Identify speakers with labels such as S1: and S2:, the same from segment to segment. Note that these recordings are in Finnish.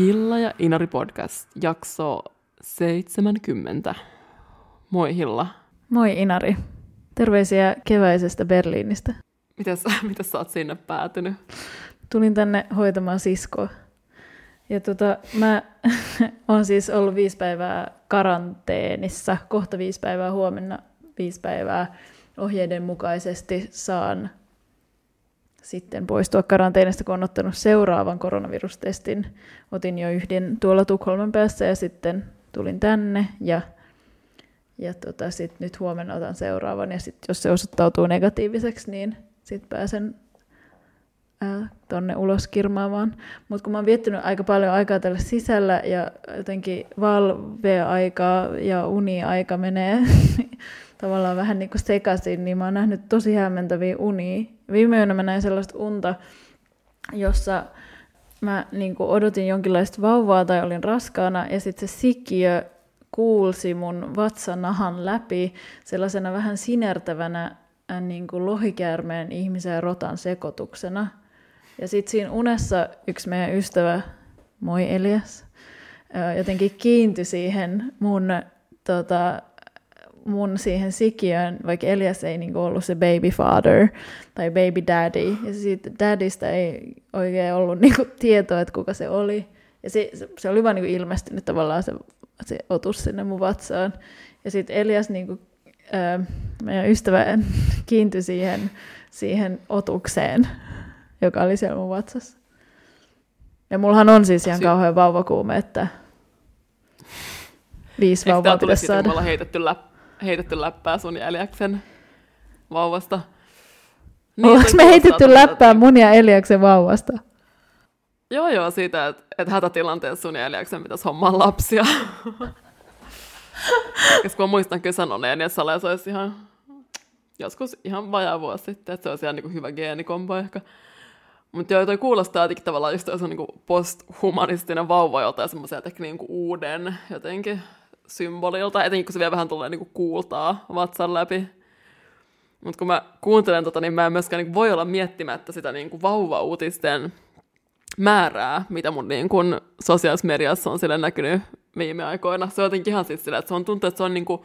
S1: Hilla ja Inari podcast, jakso 70. Moi Hilla.
S2: Moi Inari. Terveisiä keväisestä Berliinistä.
S1: Mitäs, mitäs sä oot sinne päätynyt?
S2: Tulin tänne hoitamaan siskoa. Ja tota, mä oon siis ollut viisi päivää karanteenissa, kohta viisi päivää huomenna viisi päivää ohjeiden mukaisesti saan sitten poistua karanteenista, kun on ottanut seuraavan koronavirustestin. Otin jo yhden tuolla Tukholman päässä ja sitten tulin tänne ja, ja tota, sit nyt huomenna otan seuraavan ja sitten jos se osoittautuu negatiiviseksi, niin sitten pääsen tonne ulos kirmaamaan. Mutta kun mä oon viettänyt aika paljon aikaa tällä sisällä ja jotenkin valve-aikaa ja uni-aika menee tavallaan vähän niin kuin sekaisin, niin mä oon nähnyt tosi hämmentäviä unia. Viime yönä mä näin sellaista unta, jossa mä niin kuin odotin jonkinlaista vauvaa tai olin raskaana ja sitten se sikiö kuulsi mun vatsanahan läpi sellaisena vähän sinertävänä niin kuin lohikäärmeen ihmisen ja rotan sekoituksena. Ja sitten siinä unessa yksi meidän ystävä, moi Elias, jotenkin kiintyi siihen mun tota, mun siihen sikiön, vaikka Elias ei niin ollut se baby father tai baby daddy, ja siitä daddystä ei oikein ollut niin tietoa, että kuka se oli. Ja se, se oli vaan niin ilmestynyt tavallaan se, se otus sinne mun vatsaan. Ja sitten Elias, niin kuin, ää, meidän ystävä, kiintyi siihen, siihen otukseen, joka oli siellä mun vatsassa. Ja mullahan on siis ihan kauhean vauvakuume, että viisi vauvaa pitäisi saada.
S1: Eikö heitetty läpi? Heitetty läppää sun Eliaksen vauvasta.
S2: Niin, Ollaanko me heitetty läppää mun ja Eliaksen vauvasta?
S1: Joo, joo, siitä, että et hätätilanteessa sun ja Eliaksen pitäisi hommaa lapsia. Koska mä muistan kyllä sanoneen, että Sales olisi ihan joskus ihan vajaa vuosi sitten, että se olisi ihan niin kuin hyvä geenikombo ehkä. Mutta joo, toi kuulostaa jotenkin tavallaan just se niin posthumanistinen vauva joltain semmoisen niin uuden jotenkin symbolilta, etenkin kun se vielä vähän tulee niinku kuultaa vatsan läpi. Mutta kun mä kuuntelen tota, niin mä en myöskään niin voi olla miettimättä sitä niin kuin vauva-uutisten määrää, mitä mun niin kuin sosiaalisessa mediassa on sille näkynyt viime aikoina. Se on jotenkin ihan siis sillä, että se on tuntuu, että se on niin kuin,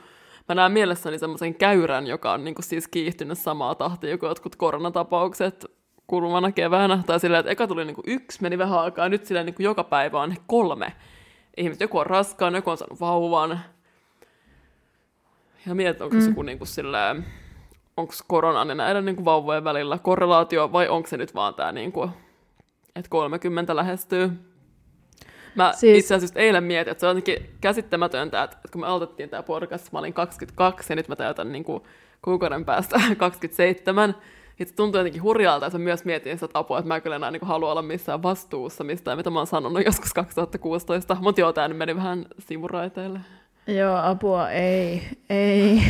S1: mä näen mielessäni semmoisen käyrän, joka on niin kuin siis kiihtynyt samaa tahtia kuin jotkut koronatapaukset kuluvana keväänä. Tai silleen, että eka tuli niin kuin yksi, meni vähän aikaa, nyt silleen niin kuin joka päivä on kolme ihmiset, joku on raskaan, joku on saanut vauvan. Ja mietit, onko mm. se kuin silleen, onko koronan ja näiden niin kuin vauvojen välillä korrelaatio, vai onko se nyt vaan tämä, niin kuin, että 30 lähestyy. Mä siis... itse asiassa eilen mietin, että se on jotenkin käsittämätöntä, että kun me aloitettiin tämä podcast, mä olin 22 ja nyt mä täytän niin kuin kuukauden päästä 27. Itse tuntuu jotenkin hurjalta, että myös mietin sitä apua, että mä kyllä enää niin halua olla missään vastuussa mistään, mitä mä oon sanonut joskus 2016. Mutta joo, tämä meni vähän sivuraiteille.
S2: Joo, apua ei, ei.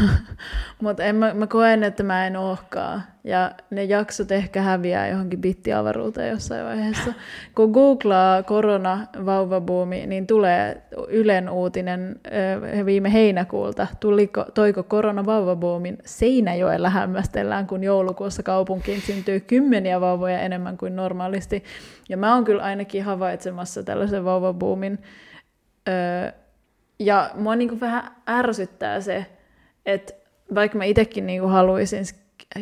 S2: Mutta mä, mä koen, että mä en ohkaa. Ja ne jaksot ehkä häviää johonkin bittiavaruuteen jossain vaiheessa. Kun googlaa korona vauvabuumi, niin tulee Ylen uutinen viime heinäkuulta. Tuliko, toiko korona vauvabuumin Seinäjoella hämmästellään, kun joulukuussa kaupunkiin syntyy kymmeniä vauvoja enemmän kuin normaalisti. Ja mä oon kyllä ainakin havaitsemassa tällaisen vauvabuumin ja mua niin vähän ärsyttää se, että vaikka mä itsekin niin haluaisin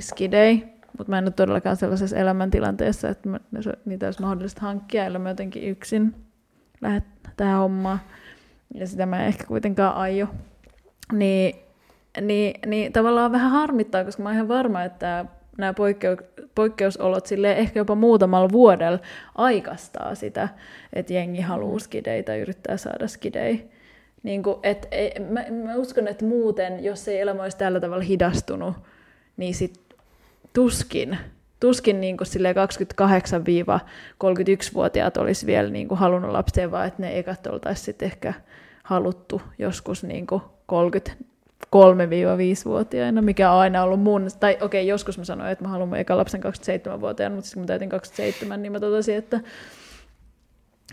S2: skidei, mutta mä en ole todellakaan sellaisessa elämäntilanteessa, että mä, niitä olisi mahdollista hankkia, ellei mä jotenkin yksin lähde tähän hommaan. Ja sitä mä en ehkä kuitenkaan aio. Niin, niin, niin tavallaan vähän harmittaa, koska mä oon ihan varma, että nämä poikkeu- poikkeusolot sille ehkä jopa muutamalla vuodella aikastaa sitä, että jengi haluaa skideitä tai yrittää saada skidei. Niin kuin, et, et, mä, mä uskon, että muuten, jos ei elämä olisi tällä tavalla hidastunut, niin sit tuskin, tuskin niin kuin 28-31-vuotiaat olisi vielä niin kuin halunnut lapsia, vaan että ne ekat oltaisiin ehkä haluttu joskus niin kuin 33-5-vuotiaina, mikä on aina ollut mun, tai okei, okay, joskus mä sanoin, että mä haluan eka lapsen 27-vuotiaana, mutta sitten kun mä täytin 27, niin mä totesin, että,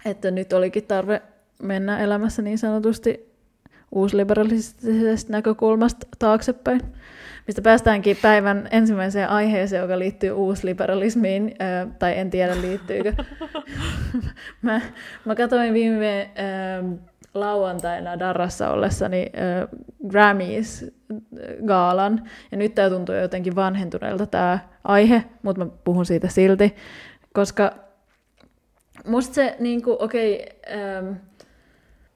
S2: että nyt olikin tarve mennä elämässä niin sanotusti uusliberalistisesta näkökulmasta taaksepäin. Mistä päästäänkin päivän ensimmäiseen aiheeseen, joka liittyy uusliberalismiin, tai en tiedä liittyykö. mä, mä katsoin viime lauantaina Darrassa ollessani äh, Grammys-gaalan, ja nyt tämä tuntuu jotenkin vanhentuneelta tämä aihe, mutta mä puhun siitä silti, koska musta se, niin okei, okay, ähm,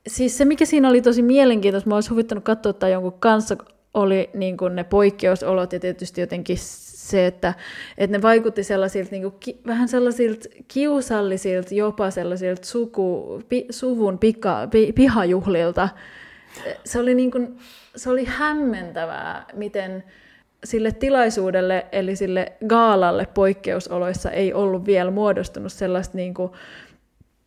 S2: siis se mikä siinä oli tosi mielenkiintoista, mä olisi huvittanut katsoa tai jonkun kanssa, oli niin kuin ne poikkeusolot ja tietysti jotenkin se, että, että ne vaikutti sellaisilta niin kuin, ki, vähän sellaisilta kiusallisilta, jopa sellaisilta suku, pi, suvun pika, pi, pihajuhlilta. Se oli, niin kuin, se oli hämmentävää, miten sille tilaisuudelle, eli sille gaalalle poikkeusoloissa ei ollut vielä muodostunut sellaista niin kuin,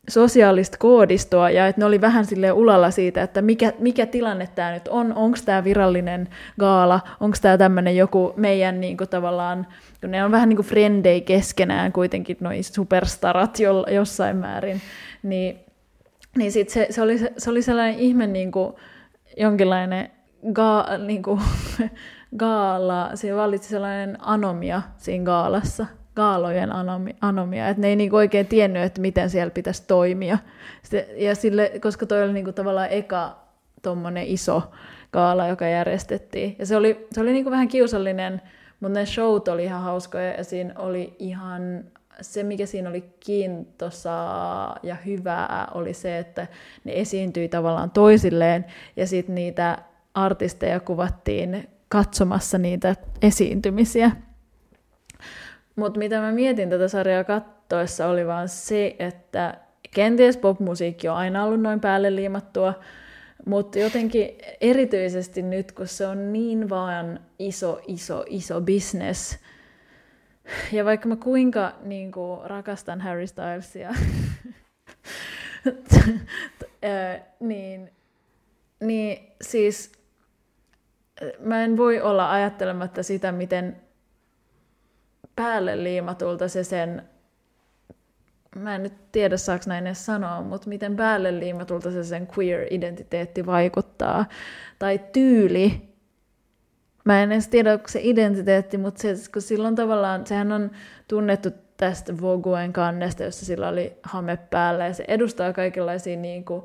S2: sosiaalista koodistoa ja että ne oli vähän sille ulalla siitä, että mikä, mikä tilanne tämä nyt on, onko tämä virallinen gaala, onko tämä tämmöinen joku meidän niin kuin, tavallaan, kun ne on vähän niin kuin frendei keskenään kuitenkin, noi superstarat jo, jossain määrin, niin, niin sit se, se, oli, se oli sellainen ihme niin kuin, jonkinlainen ga, niin kuin, gaala, siinä vallitsi sellainen anomia siinä gaalassa, gaalojen anomi, anomia, että ne ei niinku oikein tiennyt, että miten siellä pitäisi toimia. ja sille, koska toi oli niinku tavallaan eka tuommoinen iso gaala, joka järjestettiin. Ja se oli, se oli niinku vähän kiusallinen, mutta ne showt oli ihan hauskoja ja siinä oli ihan se, mikä siinä oli kiintosaa ja hyvää, oli se, että ne esiintyi tavallaan toisilleen ja sitten niitä artisteja kuvattiin katsomassa niitä esiintymisiä. Mutta mitä mä mietin tätä sarjaa kattoessa oli vaan se, että kenties popmusiikki on aina ollut noin päälle liimattua, mutta jotenkin erityisesti nyt, kun se on niin vaan iso, iso, iso business, ja vaikka mä kuinka niin kuin, rakastan Harry Stylesia, niin, niin siis mä en voi olla ajattelematta sitä, miten päälle liimatulta se sen, mä en nyt tiedä saako näin edes sanoa, mutta miten päälle liimatulta se sen queer-identiteetti vaikuttaa. Tai tyyli. Mä en edes tiedä, onko se identiteetti, mutta se, kun silloin tavallaan, sehän on tunnettu tästä Voguen kannesta, jossa sillä oli hame päällä, ja se edustaa kaikenlaisia niin kuin,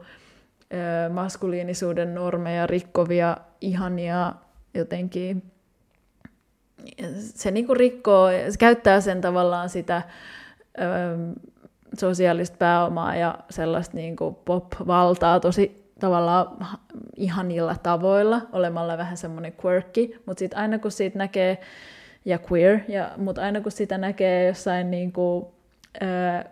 S2: maskuliinisuuden normeja rikkovia, ihania jotenkin se niinku rikkoo, se käyttää sen tavallaan sitä ö, sosiaalista pääomaa ja sellaista niinku pop-valtaa tosi tavallaan ihanilla tavoilla, olemalla vähän semmoinen quirky, mutta sitten aina kun siitä näkee, ja queer, ja, mutta aina kun sitä näkee jossain niinku,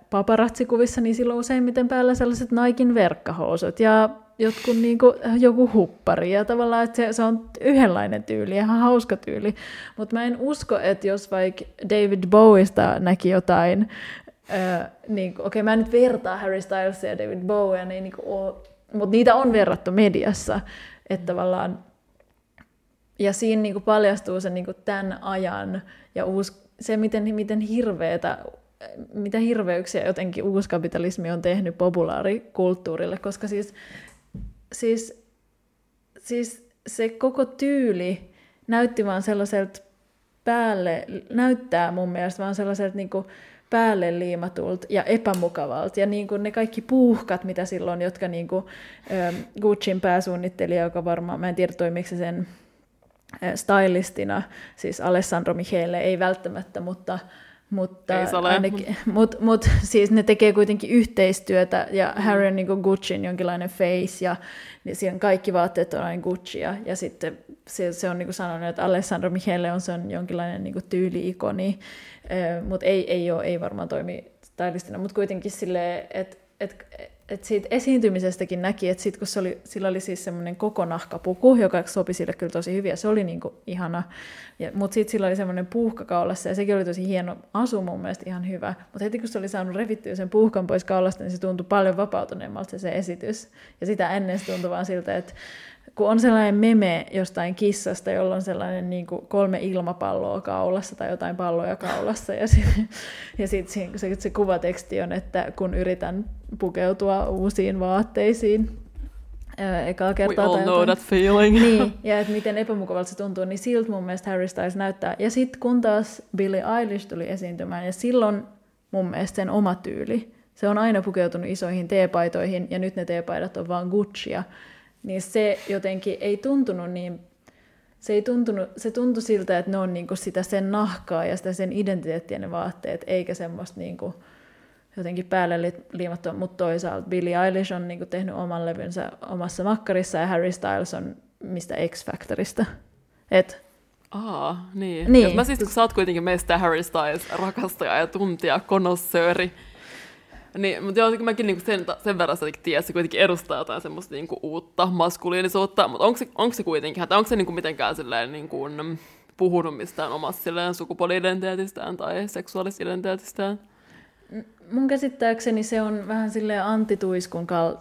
S2: paparazzikuvissa, niin silloin useimmiten päällä sellaiset Naikin verkkahousut ja jotkut niin kuin, joku huppari ja tavallaan, että se, se on yhdenlainen tyyli, ihan hauska tyyli. Mutta mä en usko, että jos vaikka David Bowista näki jotain, niin okei okay, mä en nyt vertaa Harry Stylesia ja David Bowia, niin, niin mutta niitä on verrattu mediassa, että tavallaan, ja siinä niin kuin paljastuu se niin kuin tämän ajan ja uusi, se, miten, miten hirveetä mitä hirveyksiä jotenkin uuskapitalismi on tehnyt populaarikulttuurille, koska siis siis, siis se koko tyyli näytti vaan sellaiselta päälle, näyttää mun mielestä vaan sellaiselta niin päälle liimatulta ja epämukavalta. Ja niin kuin ne kaikki puuhkat, mitä silloin, jotka niin kuin, ähm, Gucciin pääsuunnittelija, joka varmaan, mä en tiedä toimiko se sen äh, stylistina, siis Alessandro Michele, ei välttämättä, mutta mutta,
S1: Ei
S2: ainakin, mut, mut, siis ne tekee kuitenkin yhteistyötä ja mm. Harry on niin Gucciin jonkinlainen face ja niin siinä kaikki vaatteet on aina Guccia ja sitten se, se on niin kuin sanonut, että Alessandro Michele on, se on jonkinlainen niin tyyli-ikoni, mutta ei, ei, ole, ei varmaan toimi stylistina, mutta kuitenkin silleen, että et, et siitä esiintymisestäkin näki, että sit kun se oli, sillä oli siis semmoinen koko nahkapuku, joka sopi sille kyllä tosi hyvin, ja se oli niinku ihana. Mutta sitten sillä oli semmoinen puuhka kaulassa, ja sekin oli tosi hieno asu mun mielestä ihan hyvä. Mutta heti kun se oli saanut revittyä sen puuhkan pois kaulasta, niin se tuntui paljon vapautuneemmalta se, se esitys. Ja sitä ennen se tuntui vaan siltä, että kun on sellainen meme jostain kissasta, jolla on sellainen niin kuin kolme ilmapalloa kaulassa tai jotain palloja kaulassa, ja sitten ja sit se, se, se kuvateksti on, että kun yritän pukeutua uusiin vaatteisiin, ekaa
S1: We
S2: kertaa.
S1: all
S2: tai
S1: know that feeling.
S2: Niin, ja että miten epämukavalta se tuntuu, niin siltä mun mielestä Harry Styles näyttää. Ja sitten kun taas Billie Eilish tuli esiintymään, ja silloin mun mielestä sen oma tyyli. Se on aina pukeutunut isoihin teepaitoihin, ja nyt ne teepaidat on vaan Guccia. Niin se jotenkin ei tuntunut niin... Se, ei tuntunut, se tuntui siltä, että ne on niinku sitä sen nahkaa ja sitä sen identiteettiä ne vaatteet, eikä semmoista niinku jotenkin päälle li- liimattua, mutta toisaalta Billie Eilish on niinku tehnyt oman levynsä omassa makkarissa ja Harry Styles on mistä X-Factorista. Et,
S1: Aa, niin.
S2: Niin.
S1: niin. Jos mä siis, kun sä oot kuitenkin meistä Harry Styles rakastaja ja tuntija, konossööri, niin, mutta joo, mäkin niinku sen, sen verran tiedän, että se kuitenkin edustaa jotain semmoista niinku uutta maskuliinisuutta, mutta onko se, onko se kuitenkin, tai onko se niinku mitenkään silleen niinku, puhunut mistään omasta silleen sukupuoli-identiteetistään tai seksuaalis-identiteetistään?
S2: mun käsittääkseni se on vähän silleen antituiskun kal-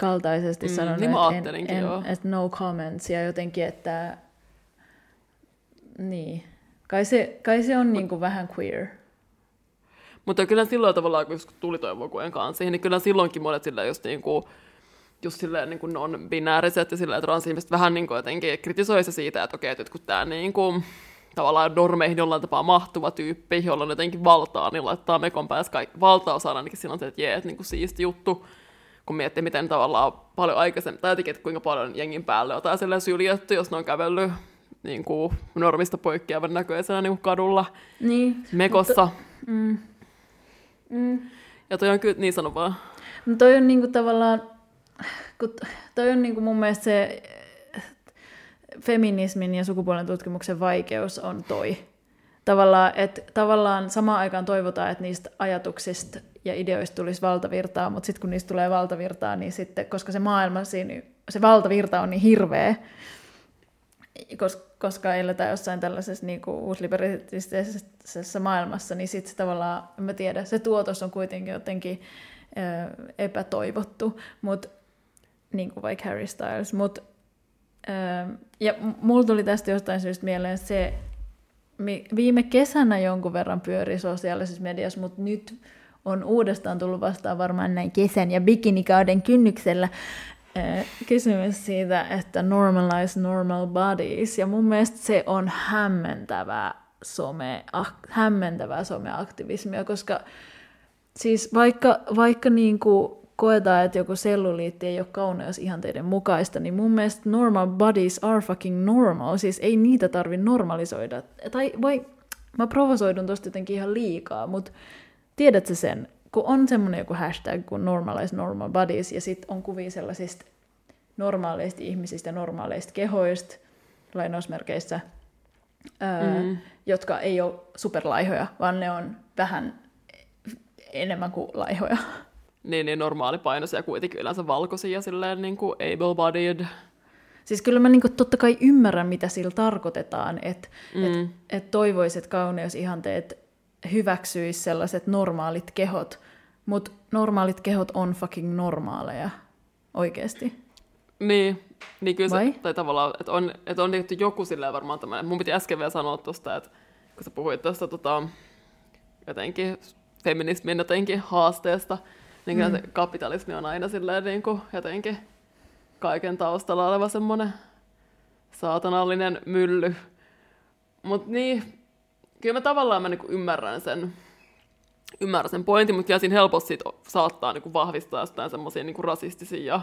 S2: kaltaisesti
S1: Mm,
S2: sanonut,
S1: niin mä
S2: että, en,
S1: joo.
S2: en, että no comments ja jotenkin, että niin. Kai se, kai se on niinku vähän queer.
S1: Mutta kyllä silloin tavallaan, kun tuli toivokujen kanssa siihen, niin kyllä silloinkin monet silleen just niinku, just silleen niin kuin non-binääriset ja silleen transihmiset vähän niin kuin jotenkin kritisoi se siitä, että okei, että kun tämä niin kuin, tavallaan normeihin jollain tapaa mahtuva tyyppi, jolla on jotenkin valtaa, niin laittaa mekon päässä kaikki valtaosa ainakin silloin se, että jee, että niin kuin siisti juttu, kun miettii, miten tavallaan paljon aikaisemmin, tai jotenkin, että kuinka paljon jengin päälle jotain silleen syljetty, jos ne on kävellyt niin kuin normista poikkeavan näköisenä niin kuin kadulla
S2: Niin.
S1: mekossa.
S2: Mm. Mm.
S1: Ja toi on kyllä, niin sano vaan.
S2: No toi on niinku tavallaan, kun toi on niinku mun mielestä se feminismin ja sukupuolen tutkimuksen vaikeus on toi. Tavallaan, että tavallaan samaan aikaan toivotaan, että niistä ajatuksista ja ideoista tulisi valtavirtaa, mutta sitten kun niistä tulee valtavirtaa, niin sitten, koska se maailma siinä, se valtavirta on niin hirveä, koska eletään jossain tällaisessa niin kuin uusliberalistisessa maailmassa, niin sitten se tavallaan, en mä tiedä, se tuotos on kuitenkin jotenkin ö, epätoivottu, mutta niin kuin vaikka Harry Styles. Mut, ö, ja mulla tuli tästä jostain syystä mieleen se, viime kesänä jonkun verran pyöri sosiaalisessa mediassa, mutta nyt on uudestaan tullut vastaan varmaan näin kesän ja bikinikauden kynnyksellä kysymys siitä, että normalize normal bodies. Ja mun mielestä se on hämmentävää some, ah, hämmentävää someaktivismia, koska siis vaikka, vaikka niin kuin koetaan, että joku selluliitti ei ole kauneusihanteiden mukaista, niin mun mielestä normal bodies are fucking normal. Siis ei niitä tarvi normalisoida. Tai vai, mä provosoidun tosta jotenkin ihan liikaa, mutta tiedätkö sen, kun on semmoinen joku hashtag kuin normalize normal bodies, ja sitten on kuvia sellaisista normaaleista ihmisistä normaaleista kehoista, lainausmerkeissä, öö,
S1: Mm.
S2: jotka ei ole superlaihoja, vaan ne on vähän enemmän kuin laihoja.
S1: Niin, niin normaalipainoisia kuitenkin yleensä valkoisia ja silleen niin kuin able-bodied.
S2: Siis kyllä mä niinku totta kai ymmärrän, mitä sillä tarkoitetaan, että mm. et, et toivoiset kauneusihanteet hyväksyisi sellaiset normaalit kehot, mutta normaalit kehot on fucking normaaleja, oikeasti.
S1: Niin, niin kyllä
S2: Vai?
S1: se, tai tavallaan, että on, että on tehty joku silleen varmaan tämmöinen, mun piti äsken vielä sanoa tuosta, että kun sä puhuit tuosta tota, jotenkin feminismin jotenkin haasteesta, niin kyllä mm. se kapitalismi on aina silleen niin kuin jotenkin kaiken taustalla oleva semmoinen saatanallinen mylly. Mutta niin, kyllä mä tavallaan mä niinku ymmärrän sen, ymmärrän sen pointin, mutta kyllä siinä helposti sit saattaa niinku vahvistaa jotain semmoisia niinku rasistisia ja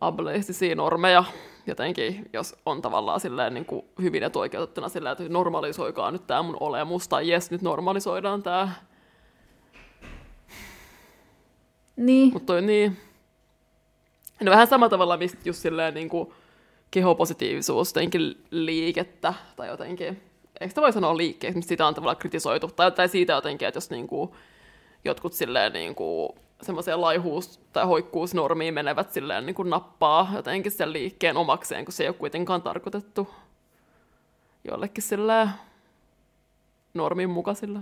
S1: ableistisia normeja jotenkin, jos on tavallaan silleen niin kuin hyvin etuoikeutettuna silleen, että normalisoikaa nyt tämä mun olemus, tai jes, nyt normalisoidaan tämä.
S2: Niin,
S1: Mutta toi niin... No vähän sama tavalla, mistä just silleen niin kuin kehopositiivisuus, jotenkin liikettä, tai jotenkin, eikö sitä voi sanoa liikkeeksi, mistä sitä on tavallaan kritisoitu, tai, tai siitä jotenkin, että jos niin kuin, jotkut silleen niin kuin, semmoisia laihuus- tai hoikkuusnormiin menevät silleen niin kuin nappaa jotenkin sen liikkeen omakseen, kun se ei ole kuitenkaan tarkoitettu jollekin silleen normin mukaisilla.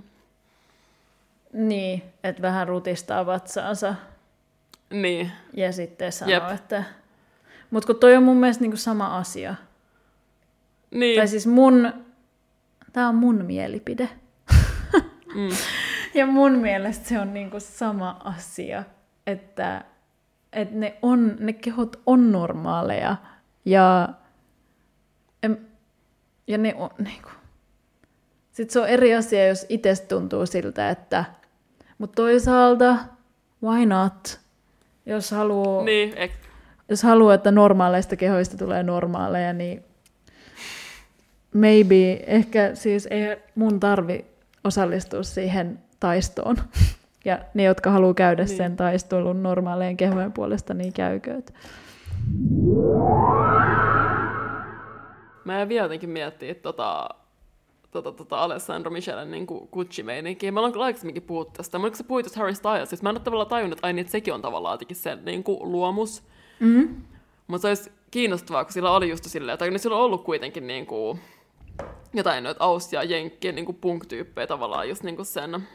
S2: niin että vähän rutistaa vatsaansa
S1: Niin,
S2: ja sitten sanoo,
S1: Jep.
S2: että... Mutta kun toi on mun mielestä niinku sama asia.
S1: niin,
S2: Tai siis mun... Tämä on mun mielipide.
S1: mm,
S2: Ja mun mielestä se on niinku sama asia, että että ne, on, ne kehot on normaaleja ja, ja ne on niinku. Sitten se on eri asia, jos itse tuntuu siltä, että mutta toisaalta, why not? Jos haluaa,
S1: Niin, ek,
S2: jos haluaa, että normaaleista kehoista tulee normaaleja, niin maybe, ehkä siis ei mun tarvi osallistua siihen taistoon. Ja ne, jotka haluaa käydä
S1: Niin.
S2: sen taistelun normaalejen kehojen puolesta, niin käykööt.
S1: mä en vielä jotenkin miettiä tota, tota, tota Alessandro Michelen niin Gucci-meininkiä. Mä ollaan aikaisemminkin puhuttu tästä. Mä sä puhuit Harry Stylesista? Mä en ole tavallaan tajunnut, että, ai, niin, että sekin on tavallaan jotenkin sen niin kuin, luomus.
S2: Mm.
S1: Mutta se olisi kiinnostavaa, kun sillä oli just silleen, tai niin sillä on ollut kuitenkin niin kuin, jotain noita Aus- ja Jenkkien niin punk-tyyppejä tavallaan just niin kuin sen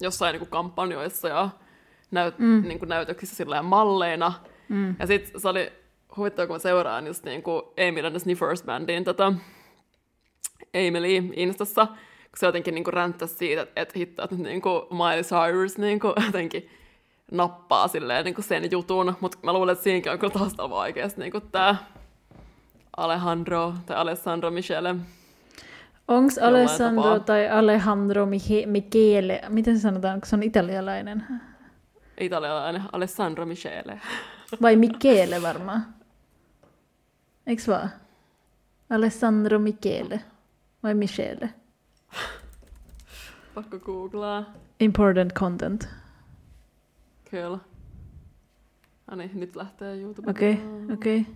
S1: jossain niin kuin kampanjoissa ja näyt, mm. niin kuin näytöksissä silleen malleina.
S2: Mm.
S1: Ja sitten se oli huvittava, kun mä seuraan just niin kuin Emil and the Sniffers Bandin tätä Emily Instassa, kun se jotenkin niin kuin ränttäsi siitä, että, että hitto, että niin kuin Miley Cyrus niin kuin jotenkin nappaa silleen niin kuin sen jutun, mutta mä luulen, että siinäkin on kyllä taustalla vaan oikeasti niin kuin tämä Alejandro tai Alessandro Michele.
S2: Onko Alessandro
S1: tapaa.
S2: tai Alejandro Mihe- Michele, miten se sanotaan, kun se on italialainen?
S1: Italialainen Alessandro Michele.
S2: Vai Michele varmaan? Eiks vaan? Alessandro Michele. Vai Michele?
S1: Pakko googlaa.
S2: Important content.
S1: Kyllä. No niin, nyt lähtee YouTube.
S2: Okei, okay, okei. Okay.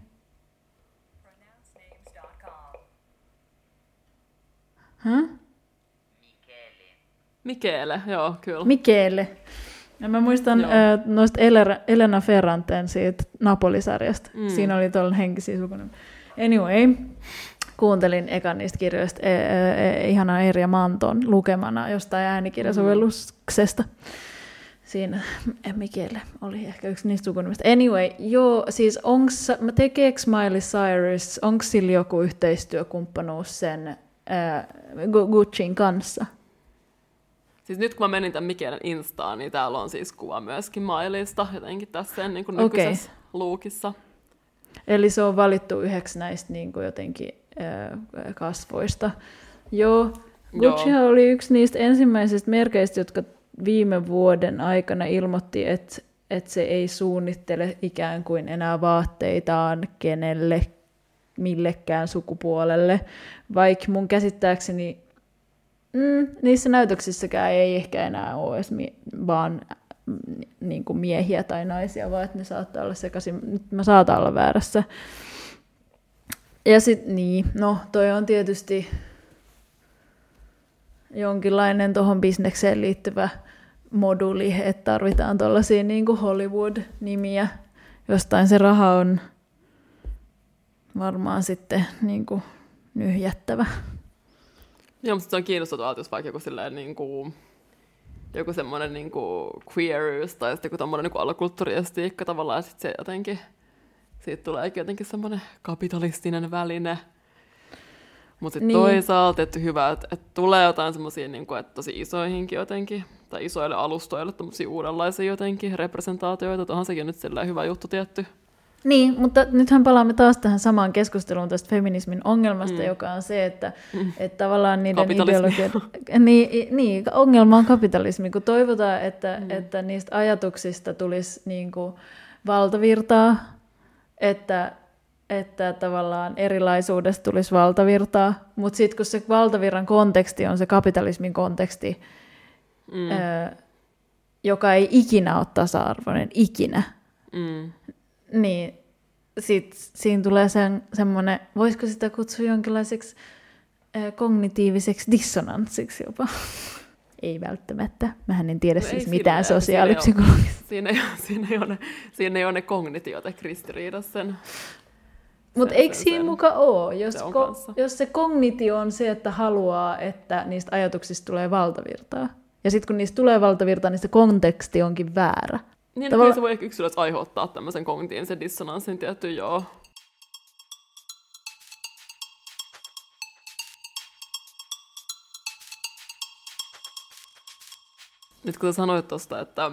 S2: Huh?
S1: Michele, joo, kyllä.
S2: Michele. Ja mä muistan
S1: Joo.
S2: äh, noista Elena Ferranten siitä Napolisarjasta.
S1: Mm.
S2: Siinä oli tuolla henkisiä sukunimi. Anyway, kuuntelin ekan niistä kirjoista e, e, e, ihanaa Erja Manton lukemana jostain äänikirjasovelluksesta. Siinä Michele oli ehkä yksi niistä sukunimistä. Anyway, joo, siis onks, mä tekeekö Miley Cyrus, onko sillä joku yhteistyökumppanuus sen Gucciin kanssa?
S1: Siis nyt kun mä menin tämän Michelen Instaan, niin täällä on siis kuva myöskin Mileysta jotenkin tässä sen niin kuin nykyisessä luukissa.
S2: Eli se on valittu yhdeksi näistä niin kuin jotenkin ää, kasvoista. Joo, Gucci
S1: Joo.
S2: oli yksi niistä ensimmäisistä merkeistä, jotka viime vuoden aikana ilmoitti, että, että se ei suunnittele ikään kuin enää vaatteitaan kenelle, millekään sukupuolelle, vaikka mun käsittääkseni mm, niissä näytöksissäkään ei ehkä enää ole edes mie- vaan mm, niin kuin miehiä tai naisia, vaan että ne saattaa olla sekaisin. Nyt mä saatan olla väärässä. Ja sitten niin, no toi on tietysti jonkinlainen tuohon bisnekseen liittyvä moduli, että tarvitaan tuollaisia niin Hollywood-nimiä. Jostain se raha on varmaan sitten niin kuin nyhjättävä.
S1: Joo, mutta se on kiinnostavaa, että jos vaikka joku silleen niin kuin, joku semmoinen niin kuin queerys tai sitten joku tommoinen niin alakulttuuriestiikka tavallaan, että sit se jotenkin, siitä tuleekin jotenkin semmoinen kapitalistinen väline. Mutta sitten
S2: Niin.
S1: toisaalta, että hyvä, että, että tulee jotain semmoisia niin kuin, että tosi isoihinkin jotenkin, tai isoille alustoille tämmöisiä uudenlaisia jotenkin representaatioita, että onhan sekin nyt silleen hyvä juttu tietty.
S2: Niin, mutta nythän palaamme taas tähän samaan keskusteluun tästä feminismin ongelmasta, mm. Joka on se, että, mm. että tavallaan niiden ideologiat... Niin, niin, ongelma on kapitalismi, kun toivotaan, että, mm. että niistä ajatuksista tulisi niin kuin valtavirtaa, että, että tavallaan erilaisuudesta tulisi valtavirtaa, mutta sitten kun se valtavirran konteksti on se kapitalismin konteksti,
S1: Mm.
S2: ö, joka ei ikinä ole tasa-arvoinen, ikinä,
S1: Mm.
S2: Niin sit siinä tulee sen, semmoinen, voisiko sitä kutsua jonkinlaiseksi äh, kognitiiviseksi dissonanssiksi jopa? ei välttämättä. Mähän en tiedä
S1: No ei
S2: siis mitään sosiaalipsykologista.
S1: Siinä ei, ole, siinä, ei ole ne, siinä ei ole ne kognitiot ristiriidassa sen.
S2: Mutta eikö siinä
S1: sen.
S2: muka ole? Jos, ko-
S1: kanssa.
S2: jos se kognitio on se, että haluaa, että niistä ajatuksista tulee valtavirtaa, ja sitten kun niistä tulee valtavirtaa, niin se konteksti onkin väärä.
S1: Niin,
S2: Tavalla-
S1: se voi ehkä yksilössä aiheuttaa tämmöisen kognitiivisen dissonanssin tietty, joo. Nyt kun sä sanoit tuosta, että,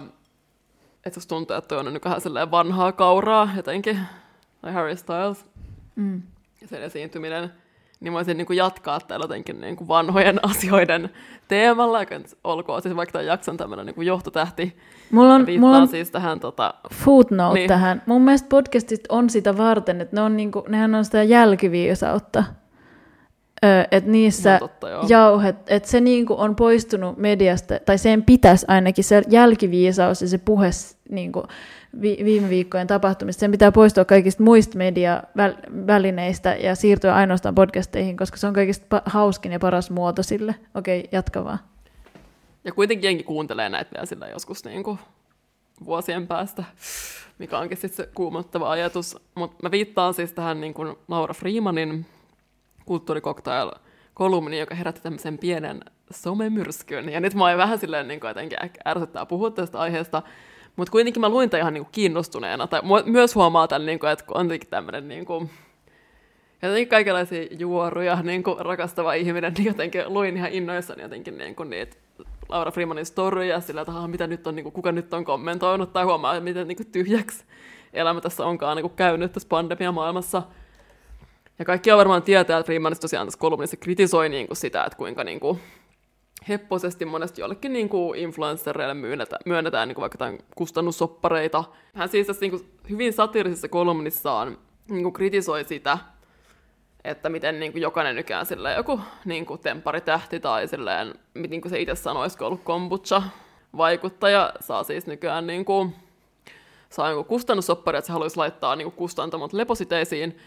S1: että jos tuntuu, että on nyt vähän vanhaa kauraa jotenkin, tai Harry Styles,
S2: Mm.
S1: ja sen esiintyminen, niin voisin niin kuin jatkaa tällä jotenkin niin kuin vanhojen asioiden teemalla, joka olkoon siis vaikka tämän jakson tämmöinen niin kuin johtotähti.
S2: Mulla on, mulla on
S1: siis tähän tota,
S2: footnote
S1: Niin.
S2: tähän. Mun mielestä podcastit on sitä varten, että ne on niinku, nehän on sitä jälkiviisautta. Öö, että niissä
S1: ihan totta, joo.
S2: jauhet, että se niinku on poistunut mediasta, tai sen pitäisi ainakin se jälkiviisaus ja se puhe niinku, vi, viime viikkojen tapahtumista, sen pitää poistua kaikista muista mediavälineistä ja siirtyä ainoastaan podcasteihin, koska se on kaikista hauskin ja paras muoto sille. Okei, jatka vaan.
S1: Ja kuitenkin jengi kuuntelee näitä vielä sillä joskus niin kuin vuosien päästä, mikä onkin sitten se kuumottava ajatus. Mutta mä viittaan siis tähän niin kuin Laura Freemanin kulttuurikoktail-kolumniin, joka herätti tämmöisen pienen somemyrskyn. Ja nyt mä oon vähän silleen niin kuin jotenkin ärsyttää puhua tästä aiheesta, mutta kuitenkin mä luin tämän ihan niin kuin kiinnostuneena. Tai myös huomaa tämän, niin kuin, että on tämmöinen niin kuin, jotenkin kaikenlaisia juoruja niin kuin rakastava ihminen, niin jotenkin luin ihan innoissani jotenkin niin kuin niitä Laura Freemanin storyja sillä, että "Ah, mitä nyt on, niin kuin, kuka nyt on kommentoinut, tai huomaa, että miten niin kuin, tyhjäksi elämä tässä onkaan niin kuin, käynyt tässä pandemia-maailmassa. Ja kaikki on varmaan tietää, että Freemanista tosiaan tässä kolumnissa kritisoi niin sitä, että kuinka niin hepposesti monesti jollekin niin kuin influenssereille myönnetään, myönnetään niin kuin vaikka jotain kustannussoppareita. Hän siis tässä niin kuin, hyvin satiirisessa kolumnissaan niin kuin, kritisoi sitä, että miten niin kuin jokainen silleen, joku niin kuin tempparitähti tai silleen, niin kuin se itse sanoisi, ollut kombucha vaikuttaja, saa siis nykyään niin kuin, saa jonkun kustannussoppari, että se haluaisi laittaa niin kuin kustantamot lepositeisiin.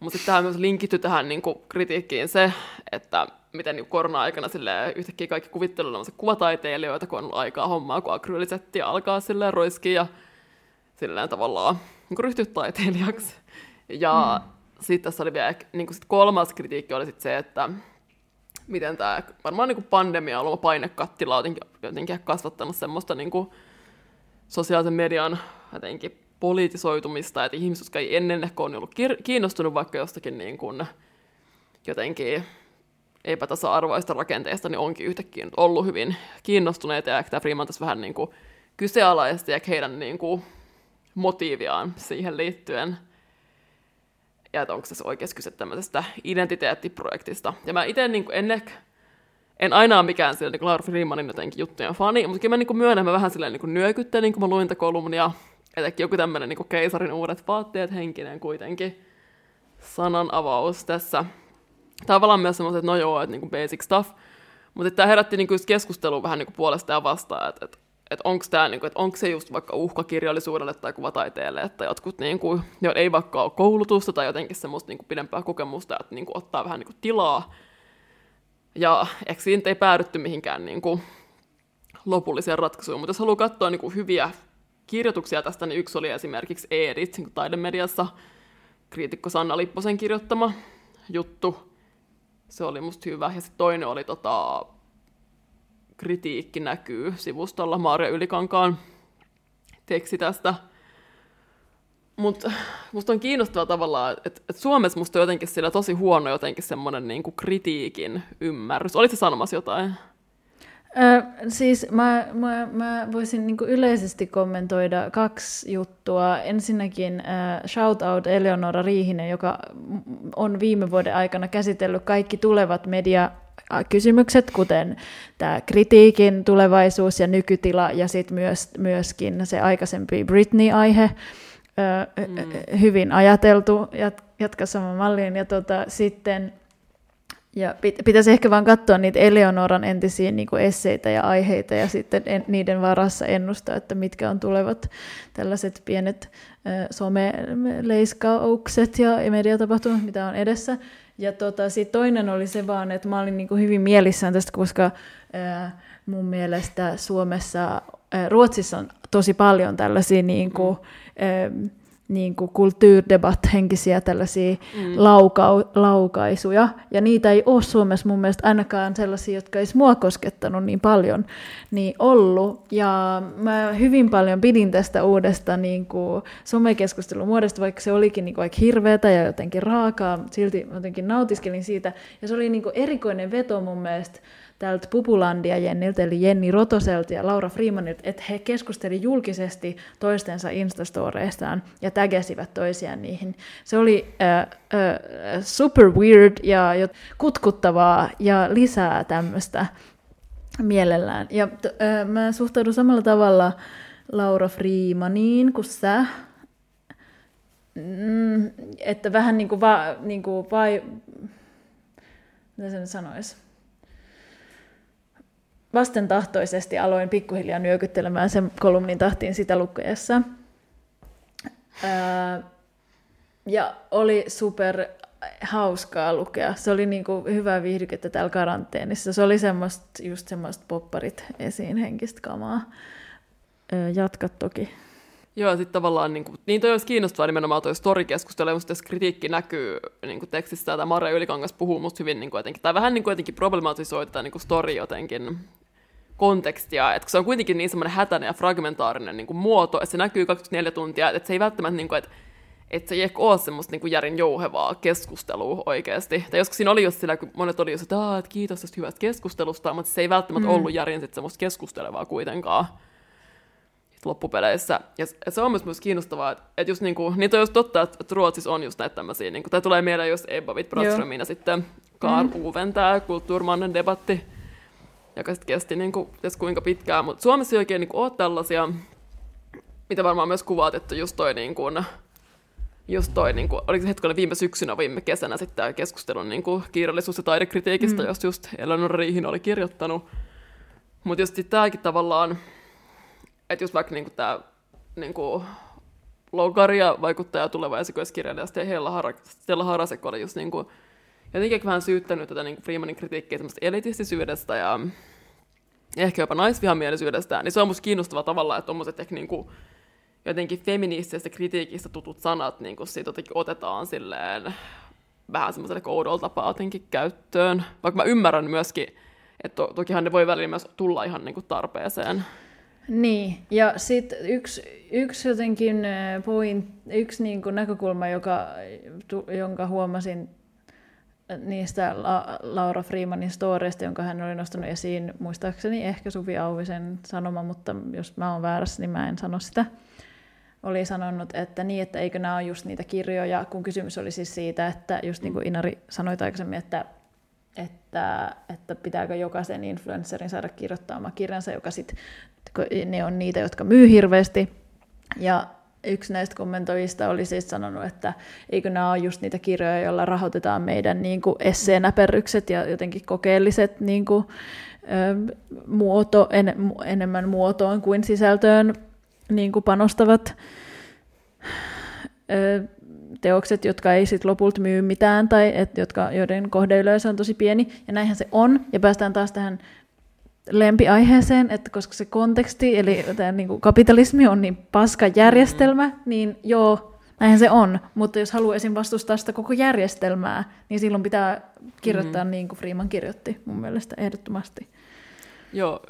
S1: Mutta sitten tähän myös linkitty tähän niin kuin kritiikkiin se, että miten niin korona-aikana silleen, yhtäkkiä kaikki kuvittelulla on se kuvataiteilijoita, kun on ollut aikaa hommaa, kun akryylisetti alkaa silleen roiskia ja silleen tavallaan niin ryhtyä taiteilijaksi. Ja mm. sitten tässä oli vielä niin kuin sit kolmas kritiikki oli sit se, että miten tämä varmaan niin kuin pandemia on ollut painekattila jotenkin, jotenkin kasvattanut semmoista niin kuin sosiaalisen median jotenkin politisoitumista, että ihmiset, jotka ei ennen ehkä on ollut kiinnostunut vaikka jostakin niin kuin jotenkin epätasa-arvoista rakenteesta, niin onkin yhtäkkiä ollut hyvin kiinnostuneita, ja tämä Freeman tässä vähän niin kuin kyseenalaisti heidän niin kuin motiiviaan siihen liittyen, ja että onko se oikeasti kyse tämmöisestä identiteettiprojektista. Ja mä itse niin en ehkä, en aina ole mikään sillä niin Laura Freemanin jotenkin juttujen fani, mutta kyllä mä niin myönnän, mä vähän silleen niin nyökyttelin, kun mä luin kolumnia, etenkin joku tämmöinen niin keisarin uudet vaatteet henkinen kuitenkin sanan avaus tässä. Tavallaan myös semmoiset, että no joo, että niin basic stuff, mutta tämä herätti niin keskustelua vähän niin puolesta ja vastaan, että, että että onko tämä, niin kuin, että onko se just vaikka uhkakirjallisuudelle tai kuvataiteelle, että jotkut, niin kuin, jo ei vaikka ole koulutusta tai jotenkin semmoista niin kuin, pidempää kokemusta, että niin kuin, ottaa vähän niin kuin, tilaa. Ja ehkä siinä ei päädytty mihinkään niin kuin, lopulliseen ratkaisuun, mutta jos haluaa katsoa niin kuin, hyviä kirjoituksia tästä, niin yksi oli esimerkiksi Eedit niin taidemediassa, kriitikko Sanna Lipposen kirjoittama juttu. Se oli musta hyvä. Ja sitten toinen oli tota, kritiikki näkyy sivustolla Maaria Ylikankaan teksti tästä. Mutta musta on kiinnostavaa tavallaan, että et Suomessa musta on jotenkin sillä tosi huono jotenkin semmoinen niinku kritiikin ymmärrys. Olitko sanomassa jotain?
S2: Ö, siis mä, mä, mä voisin niin yleisesti kommentoida kaksi juttua. Ensinnäkin äh, shout out Eleonora Riihinen, joka on viime vuoden aikana käsitellyt kaikki tulevat media kysymykset, kuten tämä kritiikin tulevaisuus ja nykytila, ja sitten myös, myöskin se aikaisempi Britney-aihe, mm. hyvin ajateltu, jat, jatka saman malliin, ja tota, sitten ja pit, pitäisi ehkä vaan katsoa niitä Eleonoran entisiä niin kuin esseitä ja aiheita ja sitten en, niiden varassa ennustaa, että mitkä on tulevat tällaiset pienet ö, someleiskaukset ja mediatapahtumat, mitä on edessä. Ja tota, sit toinen oli se vaan, että mä olin niin kuin hyvin mielissään tästä, koska ää, mun mielestä Suomessa, ää, Ruotsissa on tosi paljon tällaisia niin kuin, ää, niin kuin kulttuurdebatt-henkisiä tällaisia mm. laukau, laukaisuja, ja niitä ei ole Suomessa mun mielestä ainakaan sellaisia, jotka ei mua koskettanut niin paljon, niin ollut, ja mä hyvin paljon pidin tästä uudesta niin kuin somekeskustelun muodosta, vaikka se olikin niin kuin aika hirveätä ja jotenkin raakaa, silti jotenkin nautiskelin siitä, ja se oli niin kuin erikoinen veto mun mielestä, tältä Pupulandia Jenniltä, eli Jenni Rotoselta ja Laura Freemanilta, että he keskustelivat julkisesti toistensa Instastoreistaan ja tägäsivät toisiaan niihin. Se oli äh, äh, super weird ja kutkuttavaa ja lisää tämmöistä mielellään. Ja äh, mä suhtaudun samalla tavalla Laura Freemaniin kuin sä, mm, että vähän niin kuin, va, niin kuin vai, mitä sen sanoisi? Vastentahtoisesti aloin pikkuhiljaa nyökyttelemään sen kolumnin tahtiin sitä lukkeessa. ja oli super hauskaa lukea. Se oli niinku hyvää viihdykettä täällä karanteenissa. Se oli semmoista, just semmoista popparit esiin henkistä kamaa. jatka toki.
S1: Joo, sitten tavallaan, niin, kuin, niin toi olisi kiinnostavaa nimenomaan toi story-keskustelu, ja musta kritiikki näkyy niin kuin tekstissä, että Marja Ylikangas puhuu musta hyvin niin kuin jotenkin, tai vähän niin kuin jotenkin problematisoi tätä niin kuin story jotenkin kontekstia, että se on kuitenkin niin semmoinen hätäinen ja fragmentaarinen niin kuin muoto, että se näkyy 24 tuntia, että se ei välttämättä, niin kuin, että, että se ei ehkä ole semmoista niin kuin järin jouhevaa keskustelua oikeasti. Tai joskus siinä oli just sillä, kun monet oli just, että, että kiitos tästä hyvästä keskustelusta, mutta se ei välttämättä mm. ollut järin sit semmoista keskustelevaa kuitenkaan loppupeleissä. Ja se on myös, myös kiinnostavaa, että, just niin kuin, niitä on just totta, että Ruotsissa on just näitä tämmöisiä, niin kuin, tai tulee mieleen just Ebba Witt-Brattströmin ja sitten Karl mm. Uven tämä kulttuurmannen debatti, joka sitten kesti niin kuin, kuinka pitkään. Mutta Suomessa ei oikein niin kuin, ole tällaisia, mitä varmaan myös kuvaat, että just toi, niin kuin, just toi, niin kuin, oliko se hetkellä viime syksynä, viime kesänä sitten tämä keskustelun niin kuin, kirjallisuus- ja taidekritiikistä, mm. jos just Eleanor Riihin oli kirjoittanut. Mutta just tämäkin tavallaan, että just vaikka niin tämä niin kuin, Logaria vaikuttaja tuleva esikoiskirjailija Stella Harasek oli just niin kuin, jotenkin vähän syyttänyt tätä niin Freemanin kritiikkiä elitistisyydestä ja ehkä jopa naisvihamielisyydestä, niin se on musta kiinnostava tavalla, että tuommoiset ehkä niin kuin, jotenkin feministisestä kritiikistä tutut sanat niin kuin siitä jotenkin otetaan silleen vähän semmoiselle oudolta tapaa jotenkin käyttöön. Vaikka mä ymmärrän myöskin, että to- tokihan ne voi välillä myös tulla ihan niin kuin tarpeeseen.
S2: Niin, ja sitten yksi, yksi jotenkin point, yksi niin kuin näkökulma, joka, jonka huomasin niistä La- Laura Freemanin storeista, jonka hän oli nostanut esiin, muistaakseni ehkä Suvi Auvisen sanoma, mutta jos mä oon väärässä, niin mä en sano sitä, oli sanonut, että niin, että eikö nämä ole just niitä kirjoja, kun kysymys oli siis siitä, että just niin kuin Inari sanoi aikaisemmin, että, että, että pitääkö jokaisen influencerin saada kirjoittaa oma kirjansa, joka sitten, ne on niitä, jotka myy hirveästi, ja yksi näistä kommentoijista oli siis sanonut, että eikö nämä ole just niitä kirjoja, joilla rahoitetaan meidän niin kuin esseenäperrykset ja jotenkin kokeelliset niin kuin, muoto, en, enemmän muotoon kuin sisältöön niin kuin panostavat teokset, jotka ei sitten lopulta myy mitään tai et, jotka, joiden kohdeyleisö on tosi pieni. Ja näinhän se on. Ja päästään taas tähän lempiaiheeseen, että koska se konteksti, eli tämä niin kuin kapitalismi on niin paska järjestelmä, mm-hmm. niin joo, näinhän se on. Mutta jos haluaa esim. vastustaa sitä koko järjestelmää, niin silloin pitää kirjoittaa mm-hmm. niin kuin Freeman kirjoitti mun mielestä ehdottomasti.
S1: Joo,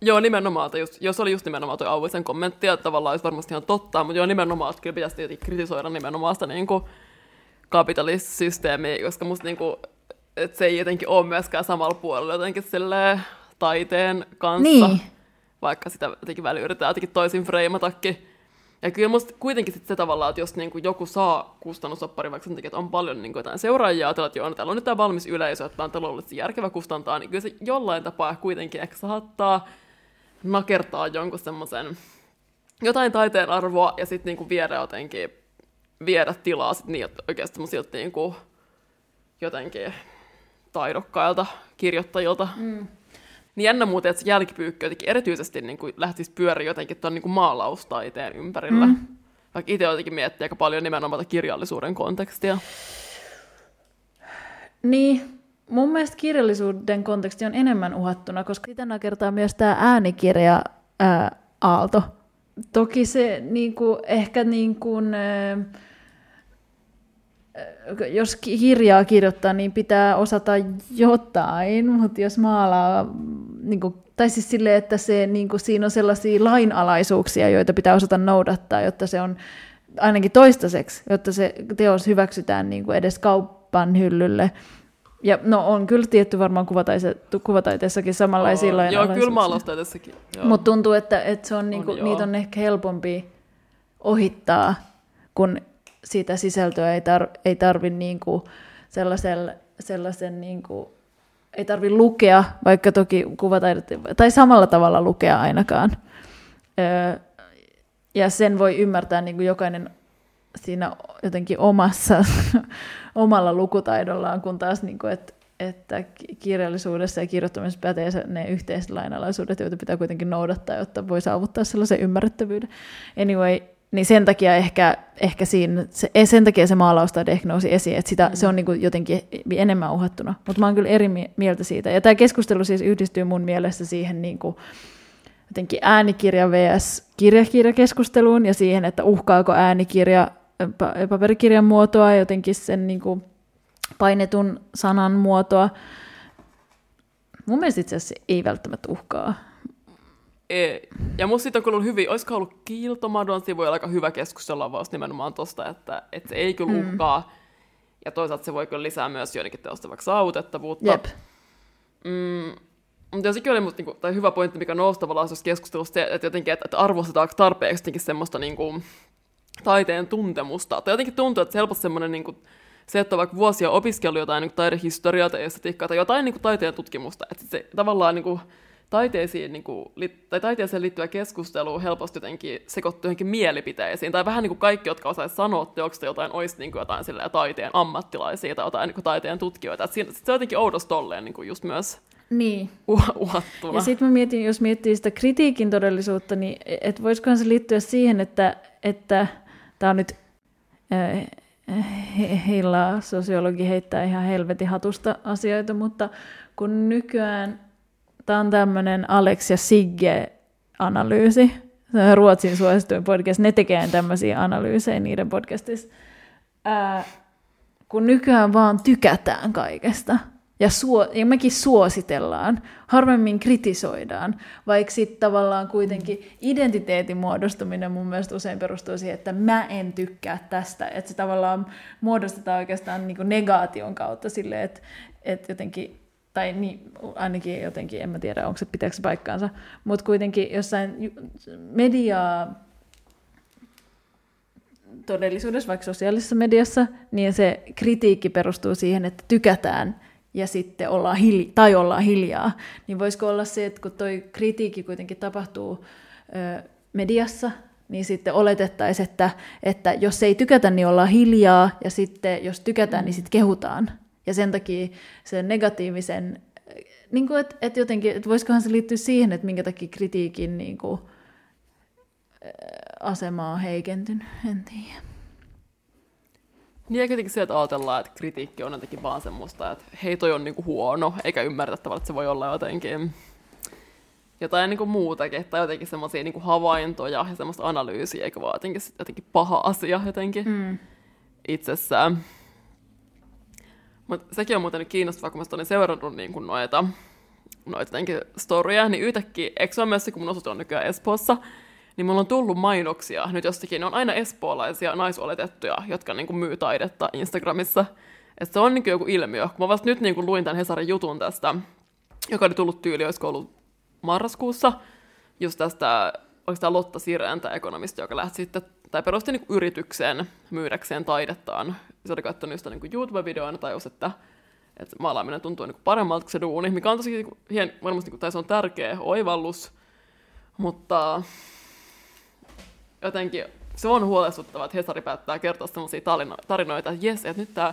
S1: Joo, nimenomaan. Just, jos oli just nimenomaan tuo Auvisen kommentti, että tavallaan olisi varmasti ihan totta, mutta joo, nimenomaan, että kyllä pitäisi kritisoida nimenomaan sitä niin kuin kapitalistisysteemiä, koska musta niin kuin, että se ei jotenkin ole myöskään samalla puolella jotenkin silleen, taiteen kanssa, niin. vaikka sitä jotenkin välillä yritetään jotenkin toisin freimatakin. Ja kyllä musta kuitenkin sit se tavallaan, että jos niin kuin joku saa kustannusoppari, vaikka sen takia, että on paljon niin kuin jotain seuraajia, että joo, no, täällä on nyt tämä valmis yleisö, että on taloudellisesti järkevä kustantaa, niin kyllä se jollain tapaa kuitenkin ehkä saattaa nakertaa jonkun semmoisen jotain taiteen arvoa ja sitten niin viedä jotenkin, viedä tilaa sit niin, oikeasti semmoisilta niin kuin jotenkin taidokkailta kirjoittajilta. Mm. Niin jännä muuten, että se jälkipyykkö jotenkin erityisesti niin kuin lähtisi pyöriä jotenkin tuon niin kuin maalaustaiteen ympärillä. Mm. Vaikka itse jotenkin miettii aika paljon nimenomaan kirjallisuuden kontekstia.
S2: Niin, mun mielestä kirjallisuuden konteksti on enemmän uhattuna, koska sitä nakertaa myös tämä äänikirja ää, Aalto, toki se niin kuin, ehkä niin kuin, jos kirjaa kirjoittaa, niin pitää osata jotain, mutta jos maalaa, niin kuin, tai siis sille, että se, niin kuin, siinä on sellaisia lainalaisuuksia, joita pitää osata noudattaa, jotta se on ainakin toistaiseksi, jotta se teos hyväksytään niin kuin edes kauppan hyllylle. Ja no on kyllä tietty varmaan kuvataite- kuvataiteessakin samanlaisia
S1: oh, Joo, kyllä maalaustaiteessakin.
S2: Mutta tuntuu, että, että se on, niinku, on niitä on ehkä helpompi ohittaa, kun sitä sisältöä ei, tar, ei tarvi niinku sellaisen, sellaisen niinku, ei tarvi lukea, vaikka toki kuvataidetta, tai samalla tavalla lukea ainakaan. Öö, ja sen voi ymmärtää niin kuin jokainen siinä jotenkin omassa, omalla lukutaidollaan, kun taas, niin kuin, että, että kirjallisuudessa ja kirjoittamisessa pätee ne yhteiset lainalaisuudet, joita pitää kuitenkin noudattaa, jotta voi saavuttaa sellaisen ymmärrettävyyden. Anyway, niin sen takia ehkä, ehkä siinä, se, sen takia se maalaustaide nousi esiin, että sitä, mm. se on niin kuin jotenkin enemmän uhattuna. Mutta mä oon kyllä eri mieltä siitä. Ja tämä keskustelu siis yhdistyy mun mielestä siihen niin kuin, jotenkin äänikirja vs. kirjakirjakeskusteluun ja siihen, että uhkaako äänikirja paperikirjan muotoa, jotenkin sen niin kuin painetun sanan muotoa. Mun mielestä itse asiassa ei välttämättä uhkaa.
S1: Ei. Ja musta siitä on kyllä hyvin, olisiko ollut Kiiltomadon sivuilla aika hyvä keskustella vaan nimenomaan tosta, että, että se ei kyllä mm. uhkaa. Ja toisaalta se voi kyllä lisää myös joidenkin teosta vaikka saavutettavuutta.
S2: Jep.
S1: Mm, mutta sekin oli musta, niinku, tai hyvä pointti, mikä nousi tavallaan keskustelussa, että jotenkin, että, että arvostetaanko tarpeeksi jotenkin semmoista niinku, taiteen tuntemusta. Tai jotenkin tuntuu, että se helposti semmoinen niinku, se, että on vaikka vuosia opiskellut jotain niin taidehistoriaa tai estetiikkaa tai jotain niin kuin, taiteen tutkimusta, että se tavallaan niin kuin, taiteisiin, niin kuin, li, tai taiteeseen liittyvä keskustelu helposti jotenkin sekoittuu johonkin mielipiteisiin, tai vähän niin kuin kaikki, jotka osaisivat sanoa teoksesta jotain, olisi niin kuin jotain silleen, taiteen ammattilaisia tai jotain niin kuin, taiteen tutkijoita. Et siinä, se on jotenkin oudosti tolleen niin kuin just myös
S2: niin.
S1: uhattuna.
S2: Ja sitten mä mietin, jos miettii sitä kritiikin todellisuutta, niin et voisikohan se liittyä siihen, että että tämä on nyt äh, heillä sosiologi heittää ihan helvetin hatusta asioita, mutta kun nykyään tämä on tämmöinen Alex ja Sigge-analyysi, Ruotsin suosituin podcast, ne tekee tämmöisiä analyysejä niiden podcastissa, ää, kun nykyään vaan tykätään kaikesta, ja, suo, ja mekin suositellaan, harvemmin kritisoidaan, vaikka sitten tavallaan kuitenkin identiteetin muodostuminen mun mielestä usein perustuu siihen, että mä en tykkää tästä, että se tavallaan muodostetaan oikeastaan niin negaation kautta silleen, että, että jotenkin tai niin, ainakin jotenkin, en mä tiedä, onko se pitääkö paikkaansa, mutta kuitenkin jossain mediaa todellisuudessa, vaikka sosiaalisessa mediassa, niin se kritiikki perustuu siihen, että tykätään ja sitten ollaan hilj- tai ollaan hiljaa. Niin voisiko olla se, että kun toi kritiikki kuitenkin tapahtuu ö, mediassa, niin sitten oletettaisiin, että, että jos ei tykätä, niin ollaan hiljaa, ja sitten jos tykätään, niin sitten kehutaan. Ja sen takia sen negatiivisen, niin kuin, että, että jotenkin, että voisikohan se liittyä siihen, että minkä takia kritiikin niin kuin, asema on heikentynyt, en tiedä.
S1: Niin ja kuitenkin se, että ajatellaan, että kritiikki on jotenkin vaan semmoista, että hei toi on niinku huono, eikä ymmärretä tavallaan, että se voi olla jotenkin jotain niinku muutakin, tai jotenkin semmoisia niinku havaintoja ja semmoista analyysiä, eikä vaan jotenkin, jotenkin paha asia jotenkin mm. itsessään. Mutta sekin on muuten kiinnostavaa, kun mä olin seurannut niinku noita, noita storyja, niin yhtäkkiä, eikö se ole myös se, kun mun osoite on nykyään Espoossa, niin mulla on tullut mainoksia nyt jostakin, ne on aina espoolaisia naisoletettuja, jotka niin kuin myy taidetta Instagramissa. Et se on niin kuin joku ilmiö. Kun mä vasta nyt niin kuin luin tämän Hesarin jutun tästä, joka oli tullut tyyli, olisiko ollut marraskuussa, just tästä, oliko tämä Lotta Sireen, tämä ekonomisti, joka lähti sitten, tai perusti niin yritykseen myydäkseen taidettaan. Se oli katsonut just niin YouTube-videoina tai just, että että maalaaminen tuntuu niin paremmalta kuin se duuni, mikä on tosi niin hien, varmasti, niin tai se on tärkeä oivallus, mutta jotenkin se on huolestuttavaa, että Hesari päättää kertoa sellaisia tarinoita, että jes, että nyt tämä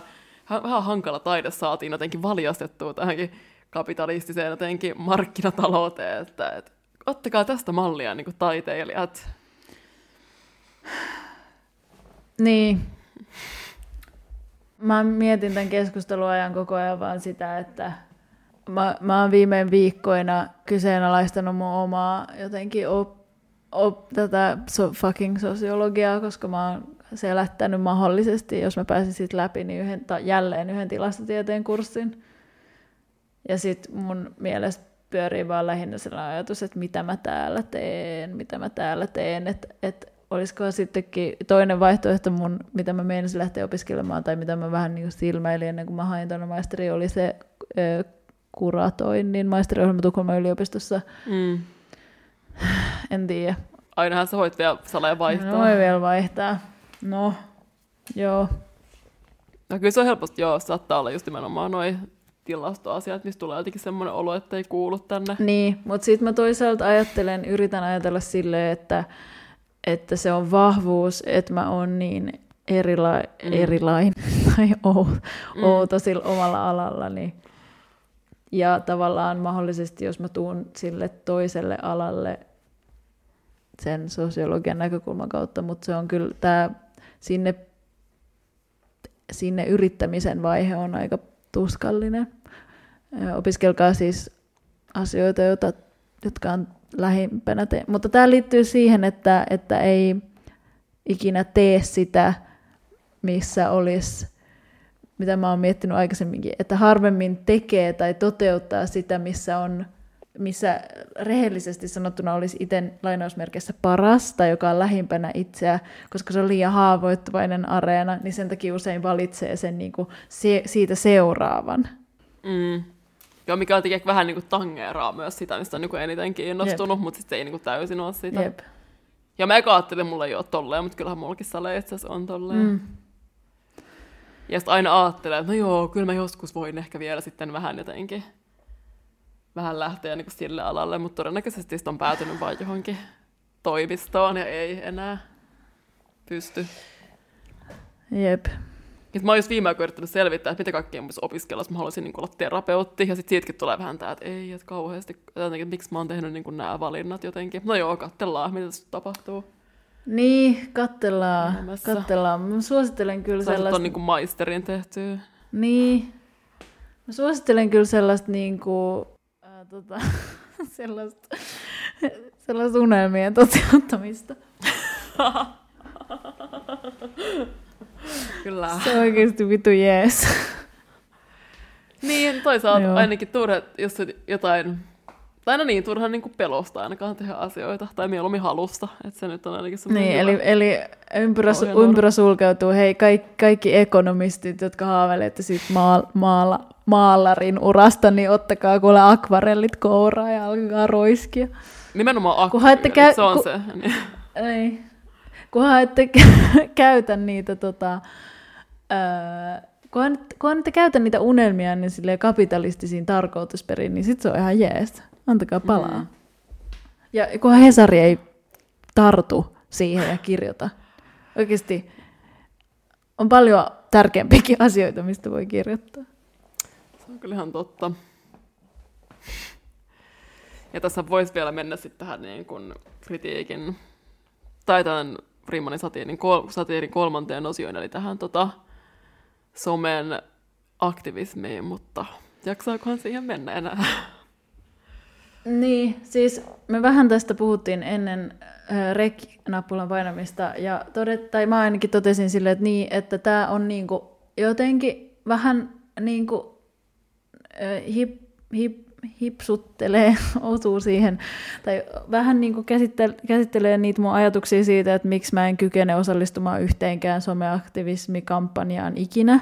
S1: vähän hankala taide saatiin jotenkin valjastettua tähänkin kapitalistiseen jotenkin markkinatalouteen, että, että ottakaa tästä mallia niin kuin taiteilijat.
S2: Niin. Mä mietin tämän keskustelun ajan koko ajan vaan sitä, että mä, mä oon viime viikkoina kyseenalaistanut mun omaa jotenkin op, op, tätä so, fucking sosiologiaa, koska mä oon selättänyt mahdollisesti, jos mä pääsin siitä läpi, niin yhden, ta, jälleen yhden tilastotieteen kurssin. Ja sitten mun mielestä pyörii vaan lähinnä sellainen ajatus, että mitä mä täällä teen, mitä mä täällä teen, että et olisiko sittenkin toinen vaihtoehto mun, mitä mä meinasin lähteä opiskelemaan, tai mitä mä vähän niin silmäilin ennen kuin mä hain tuonne maisteri, oli se ö, kuratoinnin maisteriohjelma Tukholman yliopistossa. Mm. En tiedä.
S1: Ainahan sä voit vielä saleja vaihtaa.
S2: No, voi vielä vaihtaa. No, joo.
S1: No kyllä se on helposti, joo, saattaa olla just nimenomaan noin tilastoasiat, mistä tulee jotenkin semmoinen olo, että ei kuulu tänne.
S2: Niin, mutta sitten mä toisaalta ajattelen, yritän ajatella silleen, että, että se on vahvuus, että mä oon niin erila- mm. erilainen tai mm. outo mm. sillä omalla alallani. Ja tavallaan mahdollisesti, jos mä tuun sille toiselle alalle sen sosiologian näkökulman kautta, mutta se on kyllä tämä sinne, sinne yrittämisen vaihe on aika tuskallinen. Opiskelkaa siis asioita, joita, jotka on lähimpänä te- Mutta tämä liittyy siihen, että, että ei ikinä tee sitä, missä olisi, mitä mä oon miettinyt aikaisemminkin, että harvemmin tekee tai toteuttaa sitä, missä on missä rehellisesti sanottuna olisi itse lainausmerkeissä parasta, joka on lähimpänä itseä, koska se on liian haavoittuvainen areena, niin sen takia usein valitsee sen niin kuin se, siitä seuraavan.
S1: Mm. Joo, mikä on tietenkin vähän niin kuin tangeeraa myös sitä, mistä on niin kuin eniten kiinnostunut, Jep. mutta sitten se ei niin kuin täysin ole sitä. Jep. Ja mä ajattelin, että mulla ei ole tolleen, mutta kyllähän mullakin sale itse on tolleen. Mm. Ja sitten aina ajattelee, että no joo, kyllä mä joskus voin ehkä vielä sitten vähän jotenkin vähän lähteä niin sille alalle, mutta todennäköisesti on päätynyt vain johonkin toimistoon ja ei enää pysty.
S2: Jep.
S1: Et mä oon just viime aikoina yrittänyt selvittää, että mitä kaikkea mun opiskella, jos mä haluaisin niin olla terapeutti, ja sitten siitäkin tulee vähän tää, että ei, että kauheasti, jotenkin, että miksi mä oon tehnyt niin nämä valinnat jotenkin. No joo, katsellaan, mitä tässä tapahtuu.
S2: Niin, katsellaan, Elämässä. katsellaan. Mä suosittelen kyllä
S1: Sä
S2: sellaista...
S1: on niin maisterin tehtyä.
S2: Niin. Mä suosittelen kyllä sellaista niin kuin tota, sellaista, sellaista unelmien toteuttamista.
S1: Kyllä.
S2: Se on oikeasti vitu jees.
S1: niin, toisaalta Joo. ainakin turha, jos jotain tai no niin, turhaan niin pelosta ainakaan tehdä asioita, tai mieluummin halusta, että se nyt on ainakin
S2: semmoinen Niin, eli, eli ympyrä, ympyrä sulkeutuu, hei, kaikki, kaikki ekonomistit, jotka haaveilevat siitä maal, maala, maalarin urasta, niin ottakaa kuule akvarellit kouraa ja alkaa roiskia.
S1: Nimenomaan akvarellit, käy, se on ku, se.
S2: Niin. Ei. Kunhan ette käytä niitä tota, öö, kunhan, kunhan ette käytä niitä unelmia niin kapitalistisiin tarkoitusperiin, niin sit se on ihan jees. Antakaa palaa. Mm. Ja kunhan Hesari ei tartu siihen ja kirjoita. Oikeasti on paljon tärkeämpiäkin asioita, mistä voi kirjoittaa.
S1: Se on kyllä ihan totta. Ja tässä voisi vielä mennä sitten tähän niin kuin kritiikin, tai tämän Rimmanin satiirin, kol, satiirin kolmanteen osioon, eli tähän tota, somen aktivismiin, mutta jaksaakohan siihen mennä enää?
S2: Niin, siis me vähän tästä puhuttiin ennen rek-nappulan painamista, ja todet, tai mä ainakin totesin silleen, että niin, että tämä on niinku jotenkin vähän niinku hip, hip, hipsuttelee, osuu siihen, tai vähän niinku käsittelee, käsittelee niitä mun ajatuksia siitä, että miksi mä en kykene osallistumaan yhteenkään someaktivismikampanjaan ikinä,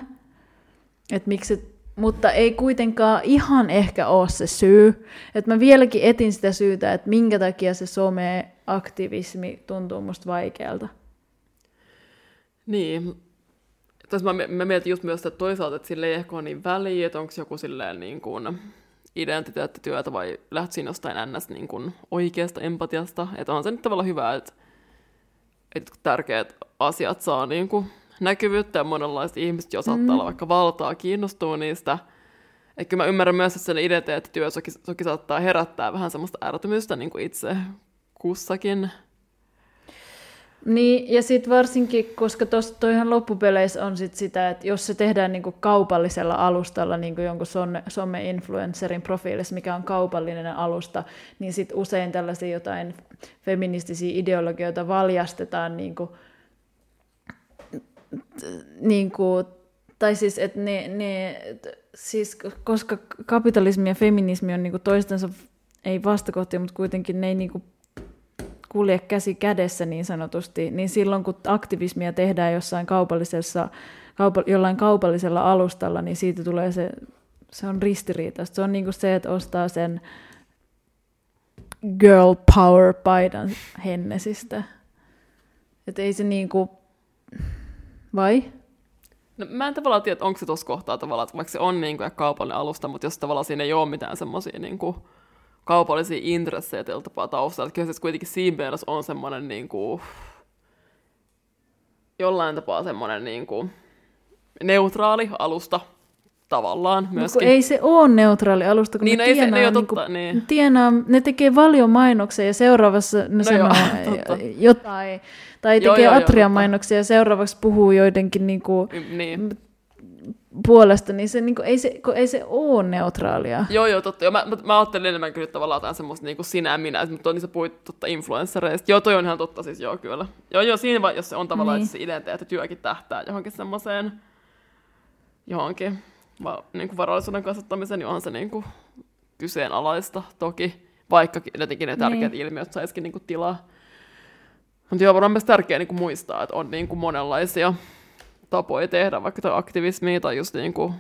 S2: että miksi mutta ei kuitenkaan ihan ehkä ole se syy. Että mä vieläkin etin sitä syytä, että minkä takia se some-aktivismi tuntuu musta vaikealta.
S1: Niin. Tässä mä, mä mietin just myös, että toisaalta, että sille ei ehkä ole niin väliä, että onko joku silleen niin kuin identiteettityötä vai lähtisin jostain ns. Niin kuin oikeasta empatiasta. Että on se nyt tavallaan hyvä, että, että tärkeät asiat saa niin kuin näkyvyyttä ja monenlaista ihmistä, jo saattaa mm. olla vaikka valtaa, kiinnostuu niistä. Että mä ymmärrän myös, että sen identiteettityö toki, toki saattaa herättää vähän semmoista ärtymystä niin kuin itse kussakin.
S2: Niin, ja sitten varsinkin, koska tuossa toihan loppupeleissä on sit sitä, että jos se tehdään niinku kaupallisella alustalla, niinku jonkun some-influencerin profiilissa, mikä on kaupallinen alusta, niin sitten usein tällaisia jotain feministisiä ideologioita valjastetaan niinku, niinku, tai siis, että ne, ne, siis, koska kapitalismi ja feminismi on niinku toistensa, ei vastakohtia, mutta kuitenkin ne ei niinku kulje käsi kädessä niin sanotusti, niin silloin kun aktivismia tehdään jossain kaupallisessa, kaupa, jollain kaupallisella alustalla, niin siitä tulee se, se on ristiriitaista. Se on niin kuin se, että ostaa sen girl power paidan Hennesistä. Että ei se niin kuin, vai?
S1: No, mä en tavallaan tiedä, onko se tuossa kohtaa tavallaan, että vaikka se on niin kuin kaupallinen alusta, mutta jos tavallaan siinä ei ole mitään semmoisia niin kuin, kaupallisia intressejä tällä tapaa taustalla. Kyllä se kuitenkin siinä mielessä on semmoinen niin kuin, jollain tapaa semmoinen niin kuin, neutraali alusta tavallaan myöskin.
S2: No, ei se ole neutraali alusta, kun
S1: niin,
S2: ne,
S1: no,
S2: tienaa,
S1: ei se, ne,
S2: niin
S1: totta, niin.
S2: tienaa, ne tekee paljon mainoksia ja seuraavassa ne no sanoo
S1: joo,
S2: jotain. Tai tekee
S1: joo, joo,
S2: Atrian mainoksia ja seuraavaksi puhuu joidenkin niin kuin,
S1: niin
S2: puolesta, niin se, niin kuin, ei, se, ei se ole neutraalia.
S1: Joo, joo, totta. Joo, mä, mä, mä ajattelin enemmän kyllä tavallaan jotain semmoista niin kuin sinä minä, mutta niissä puhuit totta influenssereista. Joo, toi on ihan totta siis, joo kyllä. Joo, joo, siinä vai, jos se on tavallaan, niin. että se identiteetti työkin tähtää johonkin semmoiseen, johonkin va, niin kuin varallisuuden kasvattamiseen, niin onhan se niin kuin kyseenalaista toki, vaikka jotenkin ne tärkeät niin. ilmiöt saisikin niin kuin tilaa. Mutta joo, varmaan myös tärkeää niin muistaa, että on niin kuin monenlaisia tapoja tehdä vaikka aktivismia tai just niin kuin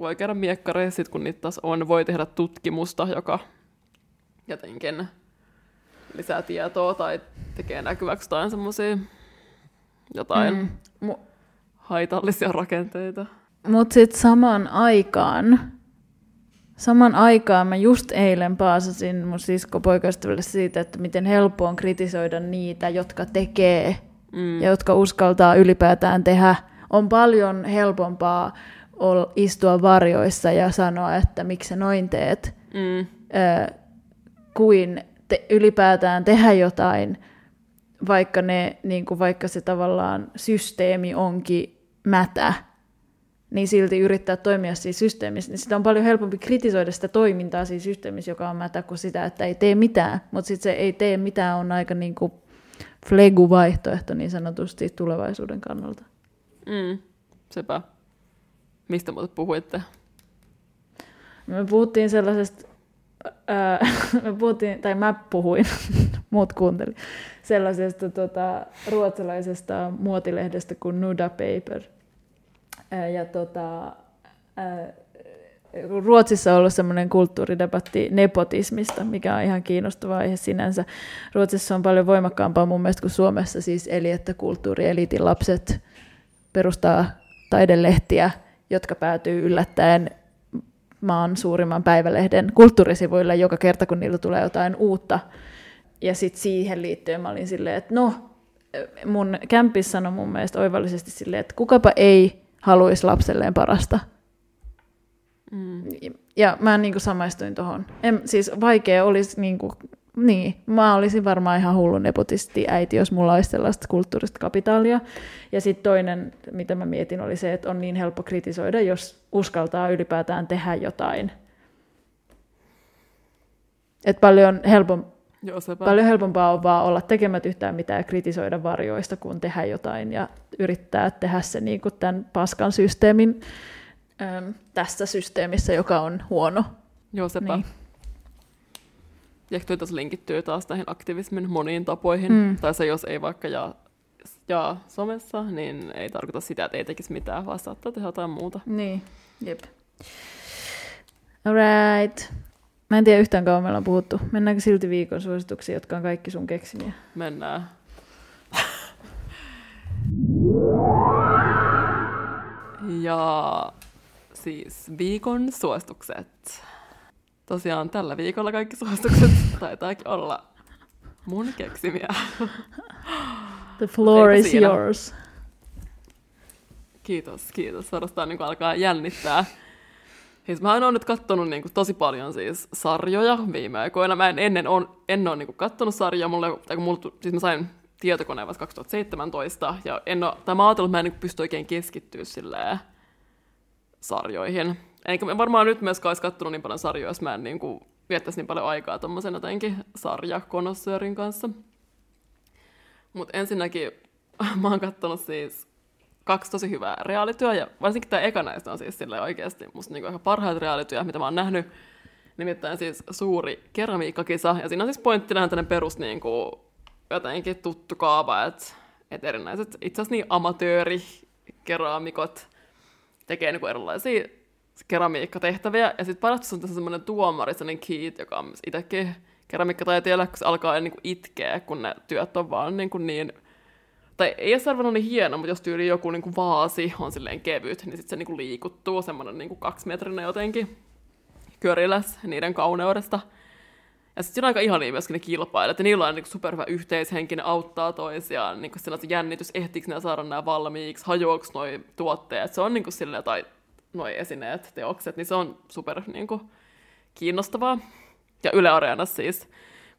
S1: voi käydä miekkareissa, kun niitä taas on, voi tehdä tutkimusta, joka jotenkin lisää tietoa tai tekee näkyväksi jotain semmoisia jotain mm. Haitallisia rakenteita.
S2: Mutta sitten samaan aikaan, saman aikaan mä just eilen paasasin mun siskopoikaystävälle siitä, että miten helppo on kritisoida niitä, jotka tekee mm. ja jotka uskaltaa ylipäätään tehdä. On paljon helpompaa istua varjoissa ja sanoa, että miksi sä noin teet, mm. ö, kuin te, ylipäätään tehdä jotain, vaikka, ne, niin kuin vaikka se tavallaan systeemi onkin mätä, niin silti yrittää toimia siinä systeemissä, niin sitä on paljon helpompi kritisoida sitä toimintaa siinä systeemissä, joka on mätä, kuin sitä, että ei tee mitään. Mutta sitten se ei tee mitään on aika niin kuin flegu-vaihtoehto niin sanotusti tulevaisuuden kannalta.
S1: Mm, sepä. Mistä muuten puhuitte?
S2: Me puhuttiin sellaisesta, ää, me puhuttiin, tai mä puhuin, muut kuuntelin, sellaisesta tota, ruotsalaisesta muotilehdestä kuin Nuda Paper. Ja tota, Ruotsissa on ollut semmoinen kulttuuridebatti nepotismista, mikä on ihan kiinnostava aihe sinänsä. Ruotsissa on paljon voimakkaampaa mun mielestä kuin Suomessa siis, eli että kulttuurieliitin lapset perustaa taidelehtiä, jotka päätyy yllättäen maan suurimman päivälehden kulttuurisivuille joka kerta, kun niillä tulee jotain uutta. Ja sitten siihen liittyen mä olin silleen, että no, mun kämpis sanoi mun mielestä oivallisesti silleen, että kukapa ei haluaisi lapselleen parasta – Mm. Ja mä niin kuin samaistuin tuohon. Siis vaikea olisi, niin, kuin, niin, mä olisin varmaan ihan hullu nepotisti äiti, jos mulla olisi sellaista kulttuurista kapitaalia. Ja sitten toinen, mitä mä mietin, oli se, että on niin helppo kritisoida, jos uskaltaa ylipäätään tehdä jotain. Et paljon, helpom, Joo, paljon helpompaa on vaan olla tekemät yhtään mitään ja kritisoida varjoista, kuin tehdä jotain ja yrittää tehdä se niin kuin tämän paskan systeemin äm, tässä systeemissä, joka on huono.
S1: Joo, sepä. Niin. Ja ehkä taas linkittyy taas näihin aktivismin moniin tapoihin. Mm. Tai se, jos ei vaikka jaa, jaa somessa, niin ei tarkoita sitä, että ei tekisi mitään, vaan saattaa tehdä jotain muuta.
S2: Niin, jep. Alright. Mä en tiedä yhtään kauan meillä on puhuttu. Mennäänkö silti viikon suosituksiin, jotka on kaikki sun keksimiä?
S1: Mennään. ja siis viikon suositukset. Tosiaan tällä viikolla kaikki suositukset taitaakin olla mun keksimiä.
S2: The floor is siinä. yours.
S1: Kiitos, kiitos. Suorastaan niin alkaa jännittää. Siis mä oon nyt kattonut niin kuin, tosi paljon siis sarjoja viime aikoina. Mä en ennen on, en ole niin kuin, kattonut sarjaa. Mulle, tai mulle, siis mä sain tietokoneen vasta 2017, ja en ole, tai mä ajatellut, että mä en niin pysty oikein keskittyä silleen sarjoihin. Enkä mä varmaan nyt myöskään olisi kattonut niin paljon sarjoja, jos mä en niin kuin viettäisi niin paljon aikaa tuommoisen jotenkin sarjakonossöörin kanssa. Mutta ensinnäkin mä oon kattonut siis kaksi tosi hyvää reaalityöä, ja varsinkin tämä eka näistä on siis sille oikeasti musta niinku parhaat reaalityöt, mitä mä oon nähnyt. Nimittäin siis suuri keramiikkakisa, ja siinä on siis pointtina tämmöinen perus niinku, jotenkin tuttu kaava, että et erinäiset itse asiassa niin amatööri keramikot tekee niinku erilaisia keramiikkatehtäviä, ja sitten parasta on tässä semmoinen tuomari, semmoinen Keith, joka on itsekin keramiikkataiteilija, kun se alkaa niinku itkeä, kun ne työt on vaan niinku niin tai ei ole arvannut niin hieno, mutta jos tyyli joku niinku vaasi on silleen kevyt, niin sitten se niinku liikuttuu semmoinen niinku kaksimetrinen jotenkin köriläs niiden kauneudesta. Ja sitten siinä on aika ihania myöskin ne kilpailijat, ja niillä on niin superhyvä yhteishenki, ne auttaa toisiaan, niin sillä se jännitys, ehtiikö ne saada nämä valmiiksi, hajoako noi tuotteet, se on niin silleen, tai noi esineet, teokset, niin se on super niin kuin, kiinnostavaa. Ja Yle Areenassa siis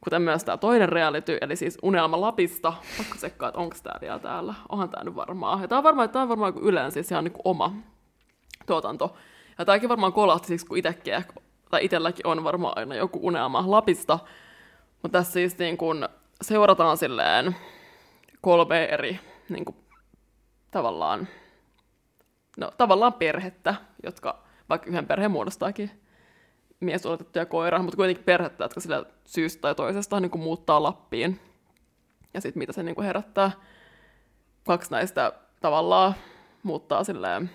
S1: kuten myös tämä toinen reality, eli siis Unelma Lapista. Pakko sekkaa, että onko tämä vielä täällä. Onhan tämä nyt varmaan. Ja tämä on varmaan, tämä on varmaan yleensä siis ihan niin kuin oma tuotanto. Ja tämäkin varmaan kolahti siksi, kun itsekin, tai itselläkin on varmaan aina joku Unelma Lapista. Mutta tässä siis niin kuin seurataan silleen kolme eri niin kuin, tavallaan, no, tavallaan perhettä, jotka vaikka yhden perheen muodostaakin mies oletettu ja koira, mutta kuitenkin perhettä, jotka sillä syystä tai toisesta niin kuin muuttaa Lappiin. Ja sitten mitä se niin kuin herättää. Kaksi näistä tavallaan muuttaa silleen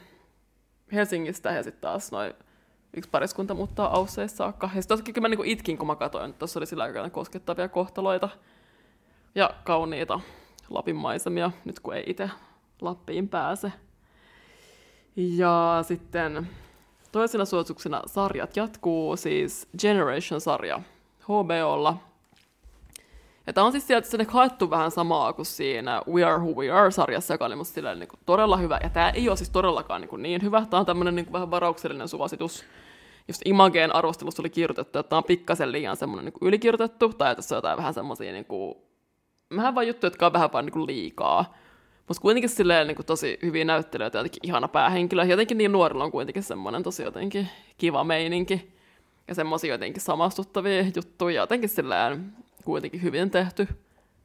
S1: Helsingistä ja sitten taas noin yksi pariskunta muuttaa Ausseissa saakka. Ja sitten kyllä mä niin itkin, kun mä katsoin, että tuossa oli sillä aikaa koskettavia kohtaloita ja kauniita Lapin maisemia, nyt kun ei itse Lappiin pääse. Ja sitten Toisena suosituksena sarjat jatkuu, siis Generation-sarja HBOlla. Ja tämä on siis sieltä sinne haettu vähän samaa kuin siinä We Are Who We Are-sarjassa, joka oli musta niin kuin, todella hyvä. Ja tämä ei ole siis todellakaan niin, kuin, niin hyvä. Tämä on tämmöinen niin kuin, vähän varauksellinen suositus. Just Imageen arvostelussa oli kirjoitettu, että tämä on pikkasen liian semmoinen niin ylikirjoitettu, tai että tässä on jotain vähän semmoisia niin kuin, vähän vain juttuja, jotka on vähän vain niin kuin liikaa. Mutta kuitenkin silleen niin kuin tosi hyviä näyttelijöitä, jotenkin ihana päähenkilö. Jotenkin niin nuorilla on kuitenkin semmoinen tosi jotenkin kiva meininki. Ja semmoisia jotenkin samastuttavia juttuja. Jotenkin silleen kuitenkin hyvin tehty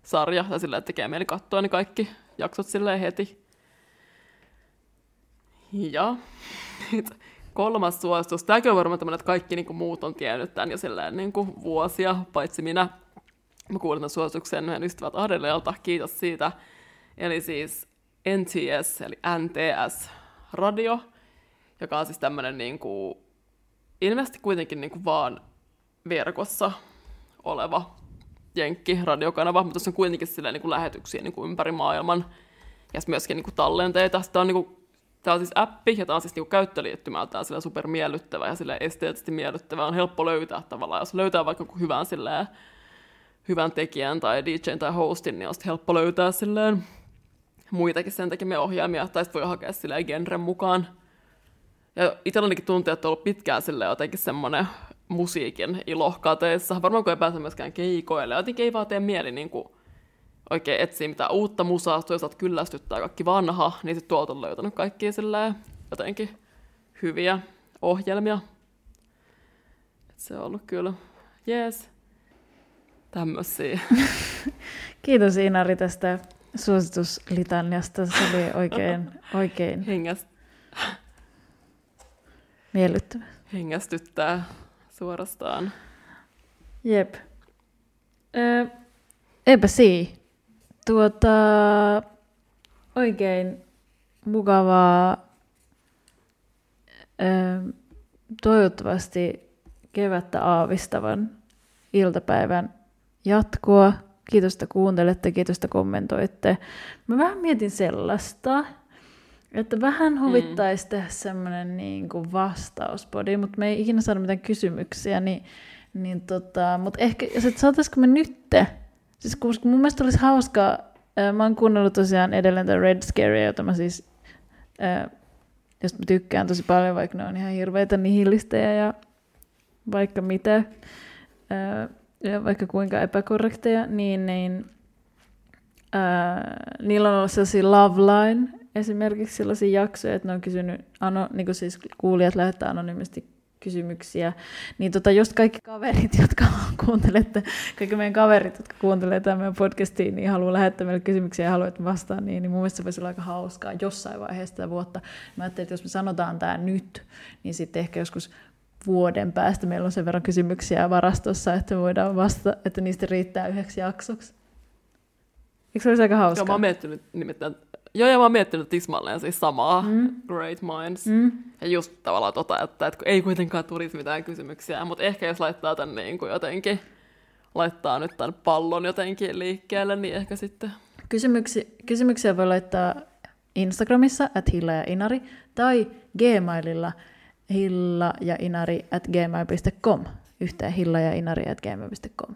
S1: sarja. Ja silleen, että tekee mieli katsoa ne kaikki jaksot silleen heti. Ja kolmas suositus. Tämäkin on varmaan tämmöinen, että kaikki niin kuin muut on tiennyt tämän jo silleen niin kuin vuosia, paitsi minä. Mä kuulin tämän suosituksen meidän ystävät Adeleelta. Kiitos siitä. Eli siis NTS, eli NTS-radio, joka on siis tämmöinen niin kuin, ilmeisesti kuitenkin niin kuin vaan verkossa oleva jenkki-radiokanava, mutta se on kuitenkin silleen, niin kuin lähetyksiä niin kuin ympäri maailman ja myöskin niin kuin tallenteita. Tämä on, niin kuin, tämä on siis appi ja tämä on siis niin käyttöliittymältään sillä super miellyttävä ja sillä esteettisesti miellyttävä. On helppo löytää tavallaan, jos löytää vaikka hyvän, silleen, hyvän tekijän tai DJn tai hostin, niin on helppo löytää silleen muitakin sen tekemiä ohjaimia, tai sitten voi hakea sille genren mukaan. Ja itsellänikin tuntuu, että on ollut pitkään sille jotenkin semmoinen musiikin ilo kateissa. Varmaan kun ei pääse myöskään keikoille. Jotenkin ei vaan tee mieli niin kuin oikein etsiä mitään uutta musaa, toisaalta kyllästyttää kaikki vanha, niin sitten tuolta on löytänyt kaikkia silleen jotenkin hyviä ohjelmia. Se on ollut kyllä, jees, tämmöisiä.
S2: Kiitos Inari tästä suosituslitaniasta. Se oli oikein, oikein
S1: Hengäst...
S2: miellyttävä.
S1: Hengästyttää suorastaan.
S2: Jep. Ö, eipä sii. Tuota, oikein mukavaa, ö, toivottavasti kevättä aavistavan iltapäivän jatkoa. Kiitos, että kuuntelette, kiitos, että kommentoitte. Mä vähän mietin sellaista, että vähän mm. huvittaisi mm. tehdä semmoinen niin kuin vastauspodi, mutta me ei ikinä saada mitään kysymyksiä, niin, niin tota, mutta ehkä, että saataisiko me nytte, siis koska mun mielestä olisi hauskaa, mä oon kuunnellut tosiaan edelleen tämän Red Scare, jota mä siis, josta mä tykkään tosi paljon, vaikka ne on ihan hirveitä nihilistejä ja vaikka mitä ja vaikka kuinka epäkorrekteja, niin, niin ää, niillä on ollut sellaisia love line, esimerkiksi sellaisia jaksoja, että ne on kysynyt, ano, niin kuin siis kuulijat lähettää anonyymisti kysymyksiä, niin tota, jos kaikki kaverit, jotka kuuntelette, kaikki meidän kaverit, jotka kuuntelee tämän meidän podcastiin, niin haluaa lähettää meille kysymyksiä ja haluat vastaan, niin, niin mun mielestä se voisi olla aika hauskaa jossain vaiheessa tätä vuotta. Mä ajattelin, että jos me sanotaan tämä nyt, niin sitten ehkä joskus vuoden päästä meillä on sen verran kysymyksiä varastossa, että me voidaan vastata, että niistä riittää yhdeksi jaksoksi. Eikö se olisi aika hauskaa?
S1: Joo, mä oon miettinyt nimittäin, joo, ja mä oon miettinyt tismalleen siis samaa, mm. Great Minds.
S2: Mm.
S1: Ja just tavallaan tota, että, että ei kuitenkaan tulisi mitään kysymyksiä, mutta ehkä jos laittaa tän niin kuin jotenkin, laittaa nyt tämän pallon jotenkin liikkeelle, niin ehkä sitten...
S2: Kysymyksi, kysymyksiä voi laittaa Instagramissa, at Hilla ja Inari, tai Gmaililla hilla ja inari at gmail.com. Yhteen hilla ja inari at gmail.com.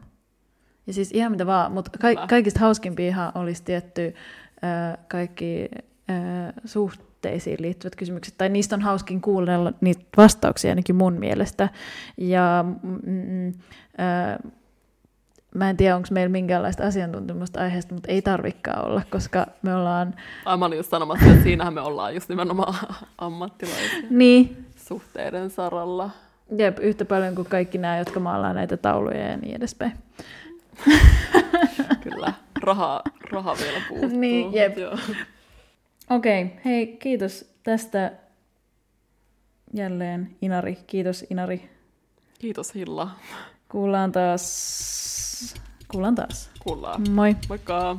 S2: Ja siis ihan mitä vaan, mutta ka- kaikista hauskimpia olisi tietty äh, kaikki äh, suhteisiin liittyvät kysymykset, tai niistä on hauskin kuunnella niitä vastauksia ainakin mun mielestä. Ja mm, äh, mä en tiedä, onko meillä minkäänlaista asiantuntemusta aiheesta, mutta ei tarvikaan olla, koska me ollaan...
S1: Ai mä olin just sanomassa, että siinähän me ollaan just nimenomaan ammattilaisia.
S2: Niin.
S1: Suhteiden saralla.
S2: Jep, yhtä paljon kuin kaikki nämä, jotka maalaa näitä tauluja ja niin edespäin.
S1: Kyllä, raha, raha vielä puuttuu.
S2: Niin, jep. Okei, okay, hei, kiitos tästä jälleen Inari. Kiitos Inari.
S1: Kiitos Hilla.
S2: Kuullaan taas. Kuullaan taas.
S1: Kuullaan.
S2: Moi.
S1: Moikka.